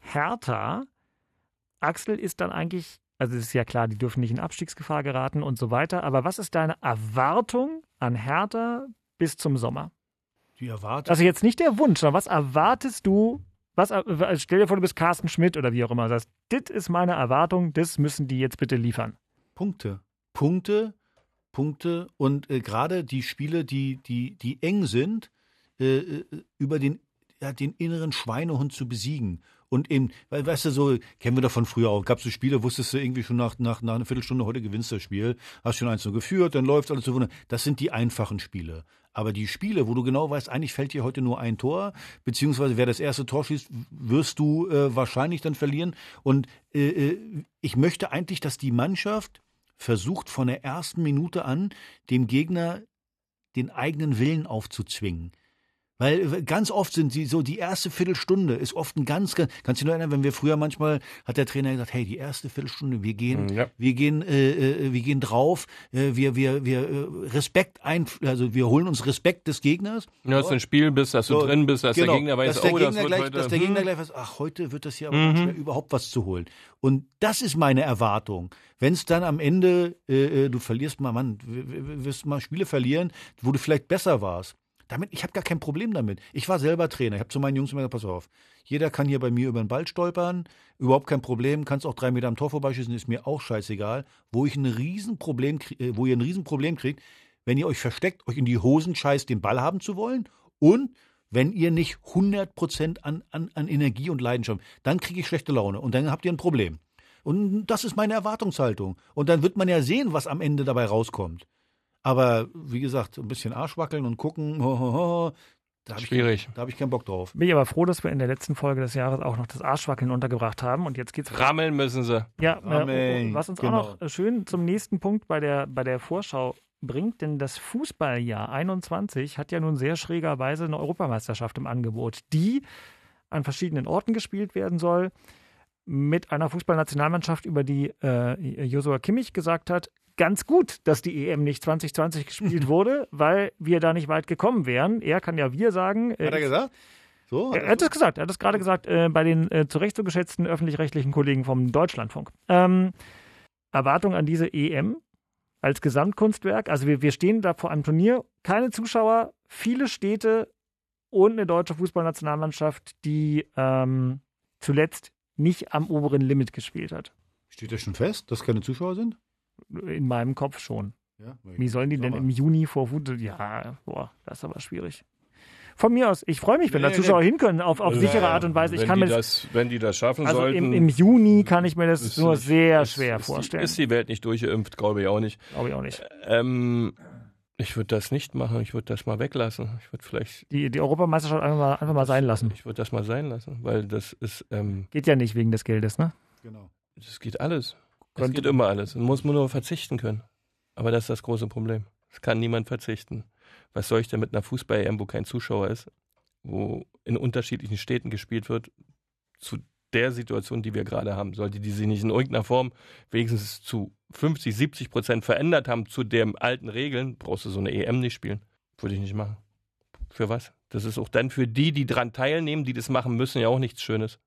Hertha. Axel ist dann eigentlich, also es ist ja klar, die dürfen nicht in Abstiegsgefahr geraten und so weiter, aber was ist deine Erwartung an Hertha bis zum Sommer? Die erwartet. Also jetzt nicht der Wunsch, sondern was erwartest du? Was, also stell dir vor, du bist Carsten Schmidt oder wie auch immer. Das das ist meine Erwartung, das müssen die jetzt bitte liefern. Punkte. Punkte, Punkte und äh, gerade die Spiele, die, die, die eng sind, äh, äh, über den, ja, den inneren Schweinehund zu besiegen. Und eben, weil, weißt du, so, kennen wir doch von früher auch, gab es so Spiele, wusstest du irgendwie schon nach, nach, nach einer Viertelstunde, heute gewinnst du das Spiel, hast schon eins so geführt, dann läuft alles so wunder. Das sind die einfachen Spiele. Aber die Spiele, wo du genau weißt, eigentlich fällt dir heute nur ein Tor, beziehungsweise wer das erste Tor schießt, wirst du äh, wahrscheinlich dann verlieren. Und äh, äh, ich möchte eigentlich, dass die Mannschaft versucht von der ersten Minute an dem Gegner den eigenen Willen aufzuzwingen. Weil äh, ganz oft sind sie so, die erste Viertelstunde ist oft ein ganz, ganz kannst du dich nur erinnern, wenn wir früher manchmal, hat der Trainer gesagt, hey, die erste Viertelstunde, wir gehen, Ja. wir gehen, äh, äh, wir gehen drauf, äh, wir, wir, wir, äh, Respekt ein, also wir holen uns Respekt des Gegners. Ja, dass du ein Spiel bist, dass du So, drin bist, dass genau, der Gegner weiß, dass der oh, Gegner das wird gleich, heute. dass der hm. Gegner gleich weiß, ach, heute wird das hier aber Mhm. schwer, überhaupt was zu holen. Und das ist meine Erwartung. Wenn es dann am Ende, äh, du verlierst mal, Mann, wirst mal Spiele verlieren, wo du vielleicht besser warst. Damit, ich habe gar kein Problem damit. Ich war selber Trainer. Ich habe zu meinen Jungs immer gesagt, pass auf, jeder kann hier bei mir über den Ball stolpern, überhaupt kein Problem, kannst auch drei Meter am Tor vorbeischießen, ist mir auch scheißegal. Wo ich ein Riesenproblem, äh, wo ihr ein Riesenproblem kriegt, wenn ihr euch versteckt, euch in die Hosen scheißt, den Ball haben zu wollen und wenn ihr nicht 100% an, an, an Energie und Leidenschaft, dann kriege ich schlechte Laune und dann habt ihr ein Problem. Und das ist meine Erwartungshaltung. Und dann wird man ja sehen, was am Ende dabei rauskommt. Aber wie gesagt, ein bisschen Arschwackeln und gucken, [LAUGHS] ho, ho, ho, da habe ich, Schwierig. da hab ich keinen Bock drauf. Bin ich aber froh, dass wir in der letzten Folge des Jahres auch noch das Arschwackeln untergebracht haben. Und jetzt geht's Rammeln müssen sie. Ja, äh, was uns Genau. auch noch äh, schön zum nächsten Punkt bei der, bei der Vorschau bringt, denn das Fußballjahr 21 hat ja nun sehr schrägerweise eine Europameisterschaft im Angebot, die an verschiedenen Orten gespielt werden soll, mit einer Fußballnationalmannschaft, über die äh, Josua Kimmich gesagt hat, ganz gut, dass die EM nicht 2020 gespielt [LAUGHS] wurde, weil wir da nicht weit gekommen wären. Er kann ja wir sagen. äh, Hat er gesagt? So? er hat es gesagt, er hat es gerade gesagt äh, bei den äh, zu Recht so geschätzten öffentlich-rechtlichen Kollegen vom Deutschlandfunk. Ähm, Erwartung an diese EM als Gesamtkunstwerk. Also wir, wir stehen da vor einem Turnier, keine Zuschauer, viele Städte und eine deutsche Fußballnationalmannschaft, die ähm, zuletzt nicht am oberen Limit gespielt hat. Steht das schon fest, dass keine Zuschauer sind? In meinem Kopf schon. Ja, Wie sollen die denn im Juni vor Fußball? Ja, boah, das ist aber schwierig. Von mir aus, ich freue mich, wenn Nee, da Zuschauer nee. hin können, auf, auf sichere Art und Weise. Ich wenn kann die mir das, das, wenn die das schaffen also sollten. im, im Juni kann ich mir das nur nicht- sehr ist- schwer ist vorstellen. Die, ist die Welt nicht durchgeimpft, glaube ich auch nicht. Glaube ich auch nicht. Ähm, ich würde das nicht machen. Ich würde das mal weglassen. Ich würde vielleicht, Die, die Europameisterschaft einfach mal, einfach mal sein lassen. ich würde das mal sein lassen, weil das ist, ähm, Geht ja nicht wegen des Geldes, ne? Genau. das geht alles. Es geht immer alles. Man muss nur verzichten können. Aber das ist das große Problem. Es kann niemand verzichten. Was soll ich denn mit einer Fußball-EM, wo kein Zuschauer ist, wo in unterschiedlichen Städten gespielt wird, zu der Situation, die wir gerade haben? Sollte die sich nicht in irgendeiner Form wenigstens zu 50, 70 Prozent verändert haben zu den alten Regeln, brauchst du so eine EM nicht spielen. Würde ich nicht machen. Für was? Das ist auch dann für die, die dran teilnehmen, die das machen müssen, ja auch nichts Schönes.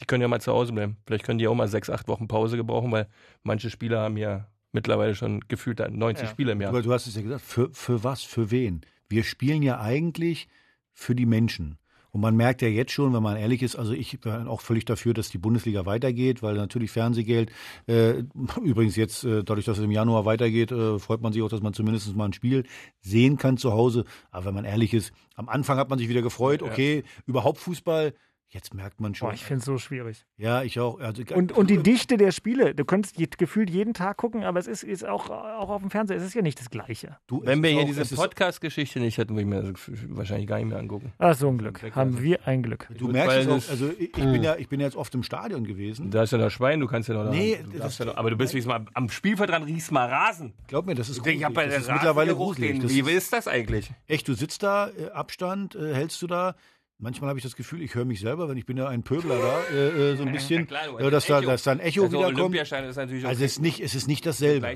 Die können ja mal zu Hause bleiben. Vielleicht können die auch mal sechs, acht Wochen Pause gebrauchen, weil manche Spieler haben ja mittlerweile schon gefühlt 90 Ja. Spiele im Jahr. Aber du hast es ja gesagt, für, für was, für wen? Wir spielen ja eigentlich für die Menschen. Und man merkt ja jetzt schon, wenn man ehrlich ist, also ich bin auch völlig dafür, dass die Bundesliga weitergeht, weil natürlich Fernsehgeld, äh, übrigens jetzt, äh, dadurch, dass es im Januar weitergeht, äh, freut man sich auch, dass man zumindest mal ein Spiel sehen kann zu Hause. Aber wenn man ehrlich ist, am Anfang hat man sich wieder gefreut, okay, überhaupt Fußball. Jetzt merkt man schon. Boah, ich finde es so schwierig. ja, ich auch. Also, Und, und die Dichte der Spiele, du könntest je- gefühlt jeden Tag gucken, aber es ist, ist auch, auch auf dem Fernseher, es ist ja nicht das Gleiche. du, Wenn wir hier auch- diese Podcast-Geschichte nicht hätten, würde ich mir das wahrscheinlich gar nicht mehr angucken. Ah, so ein Glück. Haben wir ein Glück. Du Gut, merkst es auch, also ich, ich bin ja, ich bin ja jetzt oft im Stadion gewesen. Da ist ja noch Schwein, du kannst ja noch da. Nee, du das- ja noch, aber du bist wenigstens mal am Spielfeld dran, riechst mal Rasen. Glaub mir, das ist Ich gruselig. habe bei das der ist mittlerweile gruselig. den- Das Wie ist, ist das eigentlich? echt, du sitzt da, äh, Abstand äh, hältst du da. Manchmal habe ich das Gefühl, ich höre mich selber, wenn ich bin ja ein Pöbler da, äh, äh, so ein [LAUGHS] bisschen, klar, du äh, dass, ein da, dass da ein Echo Also wiederkommt. Ist natürlich auch Also es ist nicht, es ist nicht dasselbe.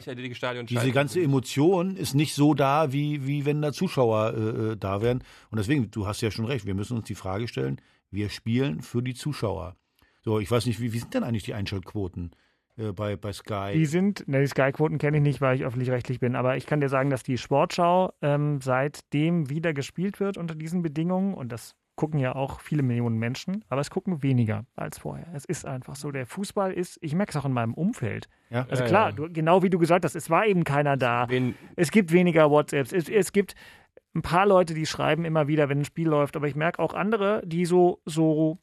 Diese ganze Emotion ist nicht so da, wie, wie wenn da Zuschauer äh, äh, da wären. Und deswegen, du hast ja schon recht, wir müssen uns die Frage stellen, wir spielen für die Zuschauer. So, ich weiß nicht, wie, wie sind denn eigentlich die Einschaltquoten bei, bei Sky? Die sind, ne, die Sky-Quoten kenne ich nicht, weil ich öffentlich-rechtlich bin, aber ich kann dir sagen, dass die Sportschau ähm, seitdem wieder gespielt wird unter diesen Bedingungen und das gucken ja auch viele Millionen Menschen, aber es gucken weniger als vorher. Es ist einfach so. Der Fußball ist, ich merke es auch in meinem Umfeld. Ja? Also Ja, klar, ja. Du, genau wie du gesagt hast, es war eben keiner da. Wen, Es gibt weniger WhatsApps. Es, es gibt ein paar Leute, die schreiben immer wieder, wenn ein Spiel läuft, aber ich merke auch andere, die so, so,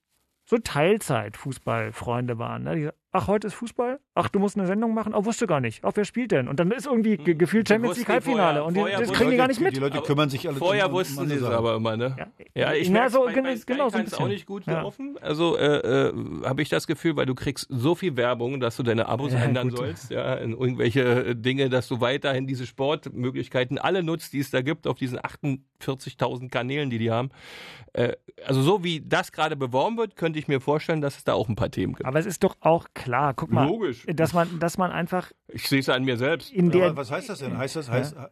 so Teilzeit-Fußballfreunde waren. Ne? Die, ach, heute ist Fußball? Ach, du musst eine Sendung machen? Oh, wusste gar nicht. Ach, wer spielt denn? Und dann ist irgendwie ge gefühlt Die Champions League Halbfinale und die, das kriegen die die gar nicht Leute- mit. Die Leute kümmern sich alle Vorher um- um wussten andere sie es aber immer, ne? Ja, Ja, ich Na, merke, so, bei, bei Sky genau so auch nicht gut Ja. laufen. Also äh, äh, habe ich das Gefühl, weil du kriegst so viel Werbung, dass du deine Abos [LAUGHS] Ja, ändern gut. sollst, ja, in irgendwelche äh, Dinge, dass du weiterhin diese Sportmöglichkeiten alle nutzt, die es da gibt, auf diesen 48.000 Kanälen, die die haben. Äh, also so wie das gerade beworben wird, könnte ich mir vorstellen, dass es da auch ein paar Themen gibt. Aber es ist doch auch klar, guck mal, Logisch. dass man, dass man einfach Ich sehe es an mir selbst. in der. Was heißt das denn? Heißt das, heißt, äh,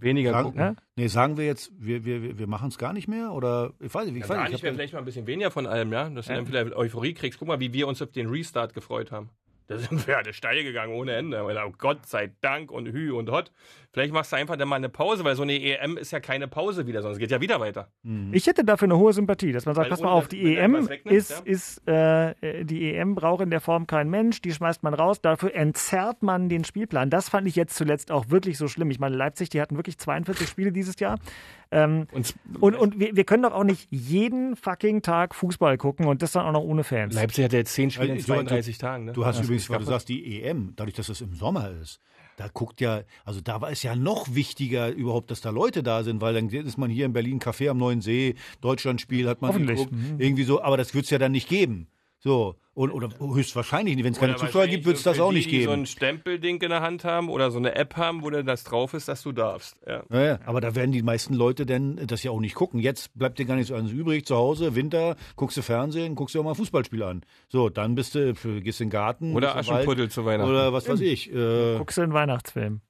Weniger sagen, gucken. Ja? nee, sagen wir jetzt, wir, wir, wir machen es gar nicht mehr? Oder ich weiß nicht, ich Ja, weiß gar nicht. ich hab- vielleicht mal ein bisschen weniger von allem, ja. Dass du dann vielleicht Euphorie kriegst. Guck mal, wie wir uns auf den Restart gefreut haben. Da sind wir alle steil gegangen ohne Ende. Weil, oh Gott sei Dank und Hü und Hot. Vielleicht machst du einfach dann mal eine Pause, weil so eine EM ist ja keine Pause wieder, sondern es geht ja wieder weiter. Ich hätte dafür eine hohe Sympathie, dass man sagt, Weil pass mal auf, die EM ist, ja. ist äh, die EM braucht in der Form kein Mensch, die schmeißt man raus, dafür entzerrt man den Spielplan. Das fand ich jetzt zuletzt auch wirklich so schlimm. Ich meine, Leipzig, die hatten wirklich 42 Spiele dieses Jahr. Ähm, Und und und wir, wir können doch auch nicht jeden fucking Tag Fußball gucken und das dann auch noch ohne Fans. Leipzig hat ja jetzt 10 Spiele in Also, du- 32 Tagen. Ne? Du hast Das übrigens, weil du sagst, die EM, dadurch, dass es im Sommer ist, da guckt ja, also da war es ja noch wichtiger überhaupt, dass da Leute da sind, weil dann ist man hier in Berlin Café am Neuen See, Deutschlandspiel hat man geguckt, Mhm. irgendwie so, aber das wird es ja dann nicht geben. So, und, oder höchstwahrscheinlich nicht, wenn es keine Zuschauer gibt, wird es das auch die, nicht die so geben. ein Stempelding in der Hand haben oder so eine App haben, wo dann das drauf ist, dass du darfst. Ja. Ja, ja, aber da werden die meisten Leute denn das ja auch nicht gucken. Jetzt bleibt dir gar nichts anderes übrig. Zu Hause, Winter, guckst du Fernsehen, guckst du auch mal ein Fußballspiel an. So, dann bist du, gehst in den Garten. Oder den Wald, Aschenputtel zu Weihnachten. Oder was weiß ich. Äh, Guckst du einen Weihnachtsfilm?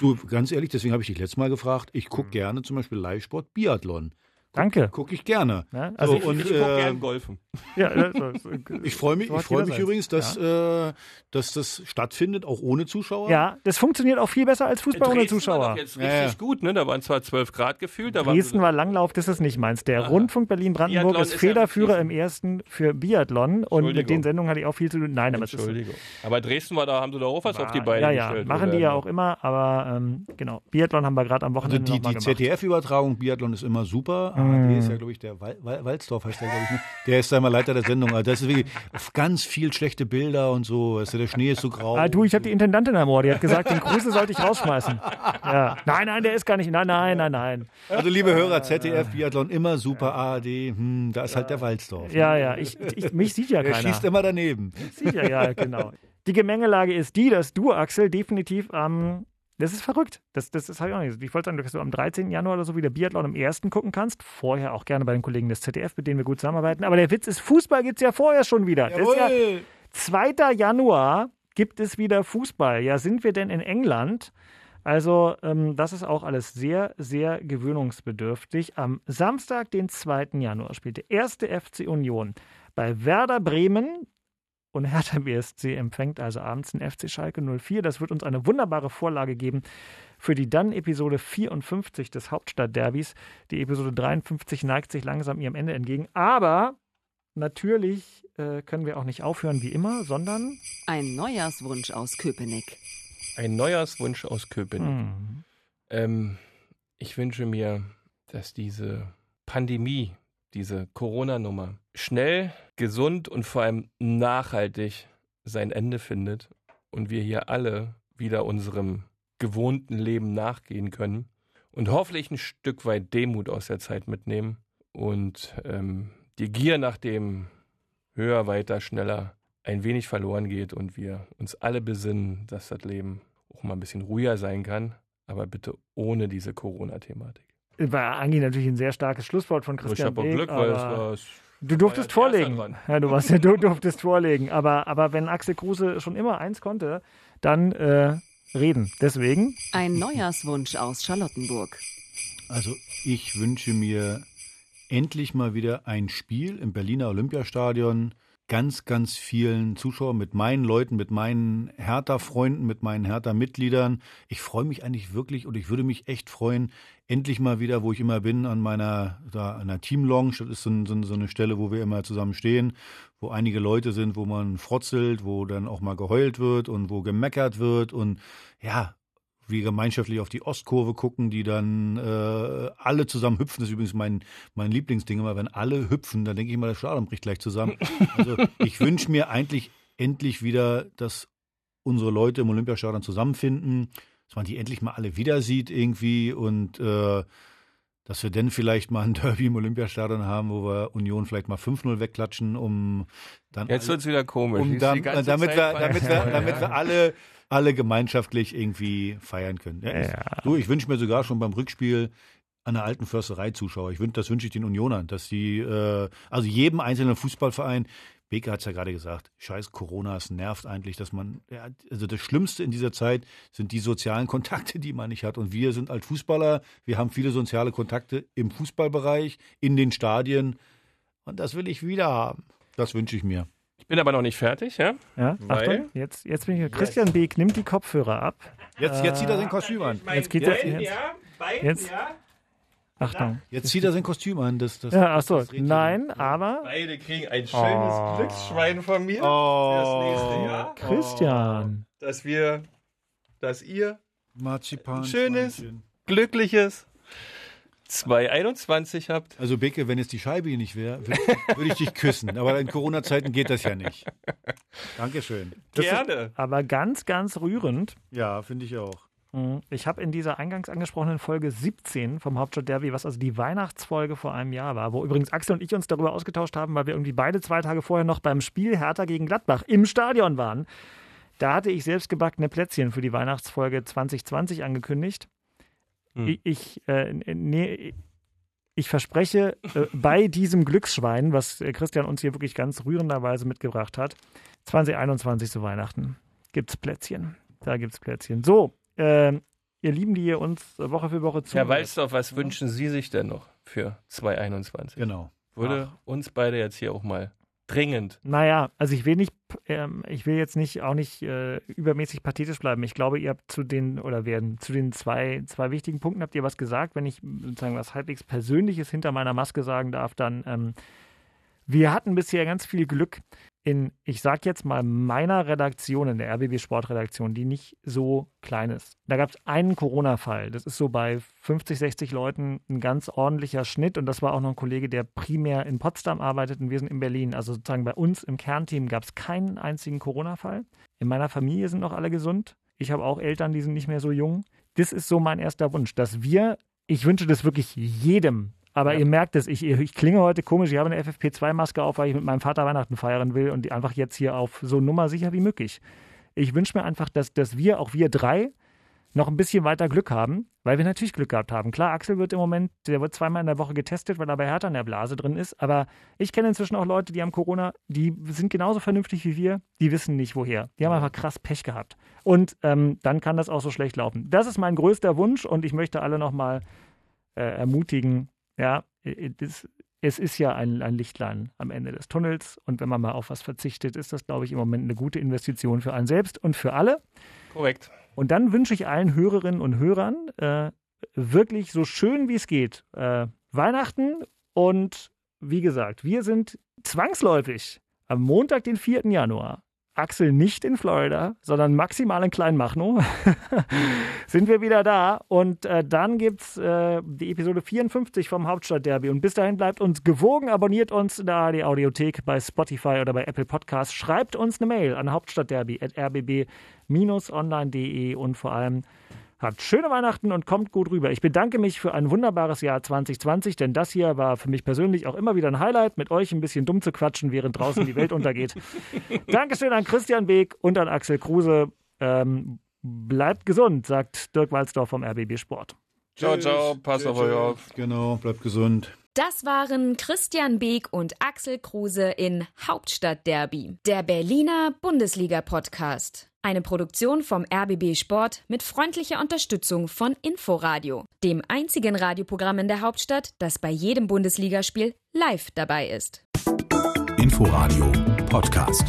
du, ganz ehrlich, deswegen habe ich dich letztes Mal gefragt. Ich gucke gerne zum Beispiel Live-Sport Biathlon. Danke. Gucke ich gerne. Ja, also so, und, ich gucke äh, gern golfen. Ja, also, [LAUGHS] ich freue mich, so ich hat freu jeder mich übrigens, dass, äh, dass das stattfindet, auch ohne Zuschauer. Ja, das funktioniert auch viel besser als Fußball ohne Dresden war Zuschauer. doch jetzt Ja, richtig ja. gut, ne? Da waren zwar 12 Grad gefühlt. Da Dresden war Langlauf, das ist nicht meins. Der Rundfunk Berlin-Brandenburg Biathlon ist ist ja Federführer wirklich- im ersten für Biathlon und mit den Sendungen hatte ich auch viel zu tun. Nein, aber es ist Entschuldigung. Aber Dresden war da, haben sie doch auch was auf die Beine ja, ja, gestellt. machen oder? die ja auch immer, aber ähm, genau, Biathlon haben wir gerade am Also Wochenende die, mal die gemacht. ZDF-Übertragung Biathlon ist immer super. ARD ist ja, glaube ich, der Wal Wal Walzdorf heißt der, glaube ich. Ne? Der ist da immer Leiter der Sendung. Also das ist wirklich ganz viel schlechte Bilder und so. Weißt du, der Schnee ist so grau. Ah, du, ich habe die Intendantin am Ohr, die hat gesagt, den Kruse sollte ich rausschmeißen. Ja. Nein, nein, der ist gar nicht. Nein, nein, nein, nein. Also liebe Hörer, ZDF Biathlon immer super. ARD, hm, da ist halt der Walzdorf. Ja, ja, ich, ich, mich sieht ja Der keiner. schießt immer daneben. Sieht ja, ja, genau. Die Gemengelage ist die, dass du, Axel, definitiv am. Das ist verrückt. Das, das, das habe ich auch nicht. Ich wollte sagen, dass du am 13. Januar oder so wieder Biathlon im ersten gucken kannst. Vorher auch gerne bei den Kollegen des ZDF, mit denen wir gut zusammenarbeiten. Aber der Witz ist, Fußball gibt es ja vorher schon wieder. Das ist ja, Jawohl. 2. Januar gibt es wieder Fußball. Ja, sind wir denn in England? Also, ähm, das ist auch alles sehr, sehr gewöhnungsbedürftig. Am Samstag, den 2. Januar, spielt der erste FC Union bei Werder Bremen. Und Hertha BSC empfängt also abends den FC Schalke 04. Das wird uns eine wunderbare Vorlage geben für die dann Episode 54 des Hauptstadtderbys. Die Episode 53 neigt sich langsam ihrem Ende entgegen. Aber natürlich äh, können wir auch nicht aufhören wie immer, sondern Ein Neujahrswunsch aus Köpenick. Ein Neujahrswunsch aus Köpenick. hm, Ähm, ich wünsche mir, dass diese Pandemie, diese Corona-Nummer schnell, gesund und vor allem nachhaltig sein Ende findet und wir hier alle wieder unserem gewohnten Leben nachgehen können und hoffentlich ein Stück weit Demut aus der Zeit mitnehmen und ähm, die Gier nach dem höher, weiter, schneller ein wenig verloren geht und wir uns alle besinnen, dass das Leben auch mal ein bisschen ruhiger sein kann, aber bitte ohne diese Corona-Thematik. War eigentlich natürlich ein sehr starkes Schlusswort von Ich Christian habe auch Beek, Glück, weil es war. Du durftest ja vorlegen. Ja, du, warst, du durftest vorlegen. Aber, aber wenn Axel Kruse schon immer eins konnte, dann äh, reden. Deswegen. Ein Neujahrswunsch aus Charlottenburg. Also ich wünsche mir endlich mal wieder ein Spiel im Berliner Olympiastadion. Ganz, ganz vielen Zuschauern, mit meinen Leuten, mit meinen Hertha-Freunden, mit meinen Hertha-Mitgliedern. Ich freue mich eigentlich wirklich und ich würde mich echt freuen, endlich mal wieder, wo ich immer bin, an meiner da, an der Team-Lounge. Das ist so, so, so eine Stelle, wo wir immer zusammen stehen, wo einige Leute sind, wo man frotzelt, wo dann auch mal geheult wird und wo gemeckert wird und ja, wir gemeinschaftlich auf die Ostkurve gucken, die dann äh, alle zusammen hüpfen. Das ist übrigens mein, mein Lieblingsding immer, wenn alle hüpfen, dann denke ich mal, das Stadion bricht gleich zusammen. Also ich wünsche mir eigentlich endlich wieder, dass unsere Leute im Olympiastadion zusammenfinden, dass man die endlich mal alle wieder sieht irgendwie und äh, dass wir dann vielleicht mal ein Derby im Olympiastadion haben, wo wir Union vielleicht mal 5-0 wegklatschen, um dann Jetzt alle- wird's wieder komisch. um dann, damit, wir, damit, wir, damit wir alle, alle gemeinschaftlich irgendwie feiern können. Ja, ich, Du, ich wünsche mir sogar schon beim Rückspiel an der alten Försterei Zuschauer. Ich wünsch, das wünsche ich den Unionern, dass sie, äh, also jedem einzelnen Fußballverein, Beke hat es ja gerade gesagt, scheiß Corona, es nervt eigentlich, dass man, ja, also das Schlimmste in dieser Zeit sind die sozialen Kontakte, die man nicht hat. Und wir sind als Fußballer, wir haben viele soziale Kontakte im Fußballbereich, in den Stadien. Und das will ich wieder haben. Das wünsche ich mir. Ich bin aber noch nicht fertig, ja? Ja, Weil- Achtung, jetzt, jetzt bin ich. Christian Beek nimmt die Kopfhörer ab. Jetzt, jetzt zieht er Äh, sein Kostüm an. Jetzt geht er. Jetzt, jetzt, Achtung. Jetzt zieht er sein Kostüm an. Das, das, Ja, achso. das. Nein, aber. Beide kriegen ein schönes Oh. Glücksschwein von mir Oh. fürs nächste Jahr. Christian. Dass wir, dass ihr Marzipan. ein schönes, glückliches 2021 habt. Also Beke, wenn jetzt die Scheibe hier nicht wäre, würde würd ich dich küssen. Aber in Corona-Zeiten geht das ja nicht. Dankeschön. Das Gerne. Ist aber ganz, ganz rührend. Ja, finde ich auch. Mhm. Ich habe in dieser eingangs angesprochenen Folge 17 vom Hauptstadt Derby, was also die Weihnachtsfolge vor einem Jahr war, wo übrigens Axel und ich uns darüber ausgetauscht haben, weil wir irgendwie beide zwei Tage vorher noch beim Spiel Hertha gegen Gladbach im Stadion waren. Da hatte ich selbst gebackene Plätzchen für die Weihnachtsfolge 2020 angekündigt. Hm. Ich, ich, äh, nee, ich verspreche, äh, bei diesem Glücksschwein, was äh, Christian uns hier wirklich ganz rührenderweise mitgebracht hat, 2021 zu Weihnachten gibt's Plätzchen. Da gibt's Plätzchen. So, ähm, ihr Lieben, die ihr uns Woche für Woche zu. Ja, weißt du, was wünschen Sie sich denn noch für 2021? Genau. Würde uns beide jetzt hier auch mal dringend. Naja, also ich will nicht, ähm, ich will jetzt nicht auch nicht äh, übermäßig pathetisch bleiben. Ich glaube, ihr habt zu den oder werden zu den zwei, zwei wichtigen Punkten habt ihr was gesagt. Wenn ich sozusagen was halbwegs Persönliches hinter meiner Maske sagen darf, dann ähm, wir hatten bisher ganz viel Glück in, ich sag jetzt mal, meiner Redaktion, in der RBB Sportredaktion, die nicht so klein ist. Da gab es einen Corona-Fall. Das ist so bei 50, 60 Leuten ein ganz ordentlicher Schnitt. Und das war auch noch ein Kollege, der primär in Potsdam arbeitet und wir sind in Berlin. Also sozusagen bei uns im Kernteam gab es keinen einzigen Corona-Fall. In meiner Familie sind noch alle gesund. Ich habe auch Eltern, die sind nicht mehr so jung. Das ist so mein erster Wunsch, dass wir, ich wünsche das wirklich jedem, aber ihr merkt es, ich, ich klinge heute komisch. Ich habe eine FFP2-Maske auf, weil ich mit meinem Vater Weihnachten feiern will und die einfach jetzt hier auf so Nummer sicher wie möglich. Ich wünsche mir einfach, dass, dass wir, auch wir drei, noch ein bisschen weiter Glück haben, weil wir natürlich Glück gehabt haben. Klar, Axel wird im Moment, der wird zweimal in der Woche getestet, weil er bei Hertha in der Blase drin ist. Aber ich kenne inzwischen auch Leute, die haben Corona, die sind genauso vernünftig wie wir, die wissen nicht woher. Die haben einfach krass Pech gehabt. Und ähm, dann kann das auch so schlecht laufen. Das ist mein größter Wunsch und ich möchte alle nochmal äh, ermutigen, ja, das, es ist ja ein, ein Lichtlein am Ende des Tunnels und wenn man mal auf was verzichtet, ist das, glaube ich, im Moment eine gute Investition für einen selbst und für alle. Korrekt. Und dann wünsche ich allen Hörerinnen und Hörern äh, wirklich so schön wie es geht äh, Weihnachten und wie gesagt, wir sind zwangsläufig am Montag, den 4. Januar. Axel nicht in Florida, sondern maximal in Kleinmachnow. [LAUGHS] sind wir wieder da? Und äh, dann gibt's äh, die Episode 54 vom Hauptstadtderby. Und bis dahin bleibt uns gewogen, abonniert uns in der ARD Audiothek bei Spotify oder bei Apple Podcasts, schreibt uns eine Mail an hauptstadtderby@rbb-online.de und vor allem Habt schöne Weihnachten und kommt gut rüber. Ich bedanke mich für ein wunderbares Jahr 2020, denn das hier war für mich persönlich auch immer wieder ein Highlight, mit euch ein bisschen dumm zu quatschen, während draußen die Welt [LAUGHS] untergeht. Dankeschön an Christian Beek und an Axel Kruse. Ähm, bleibt gesund, sagt Dirk Walzdorf vom RBB Sport. Ciao, ciao, passt auf euch auf. Genau, bleibt gesund. Das waren Christian Beek und Axel Kruse in Hauptstadtderby, der Berliner Bundesliga-Podcast. Eine Produktion vom RBB Sport mit freundlicher Unterstützung von Inforadio, dem einzigen Radioprogramm in der Hauptstadt, das bei jedem Bundesligaspiel live dabei ist. Inforadio Podcast.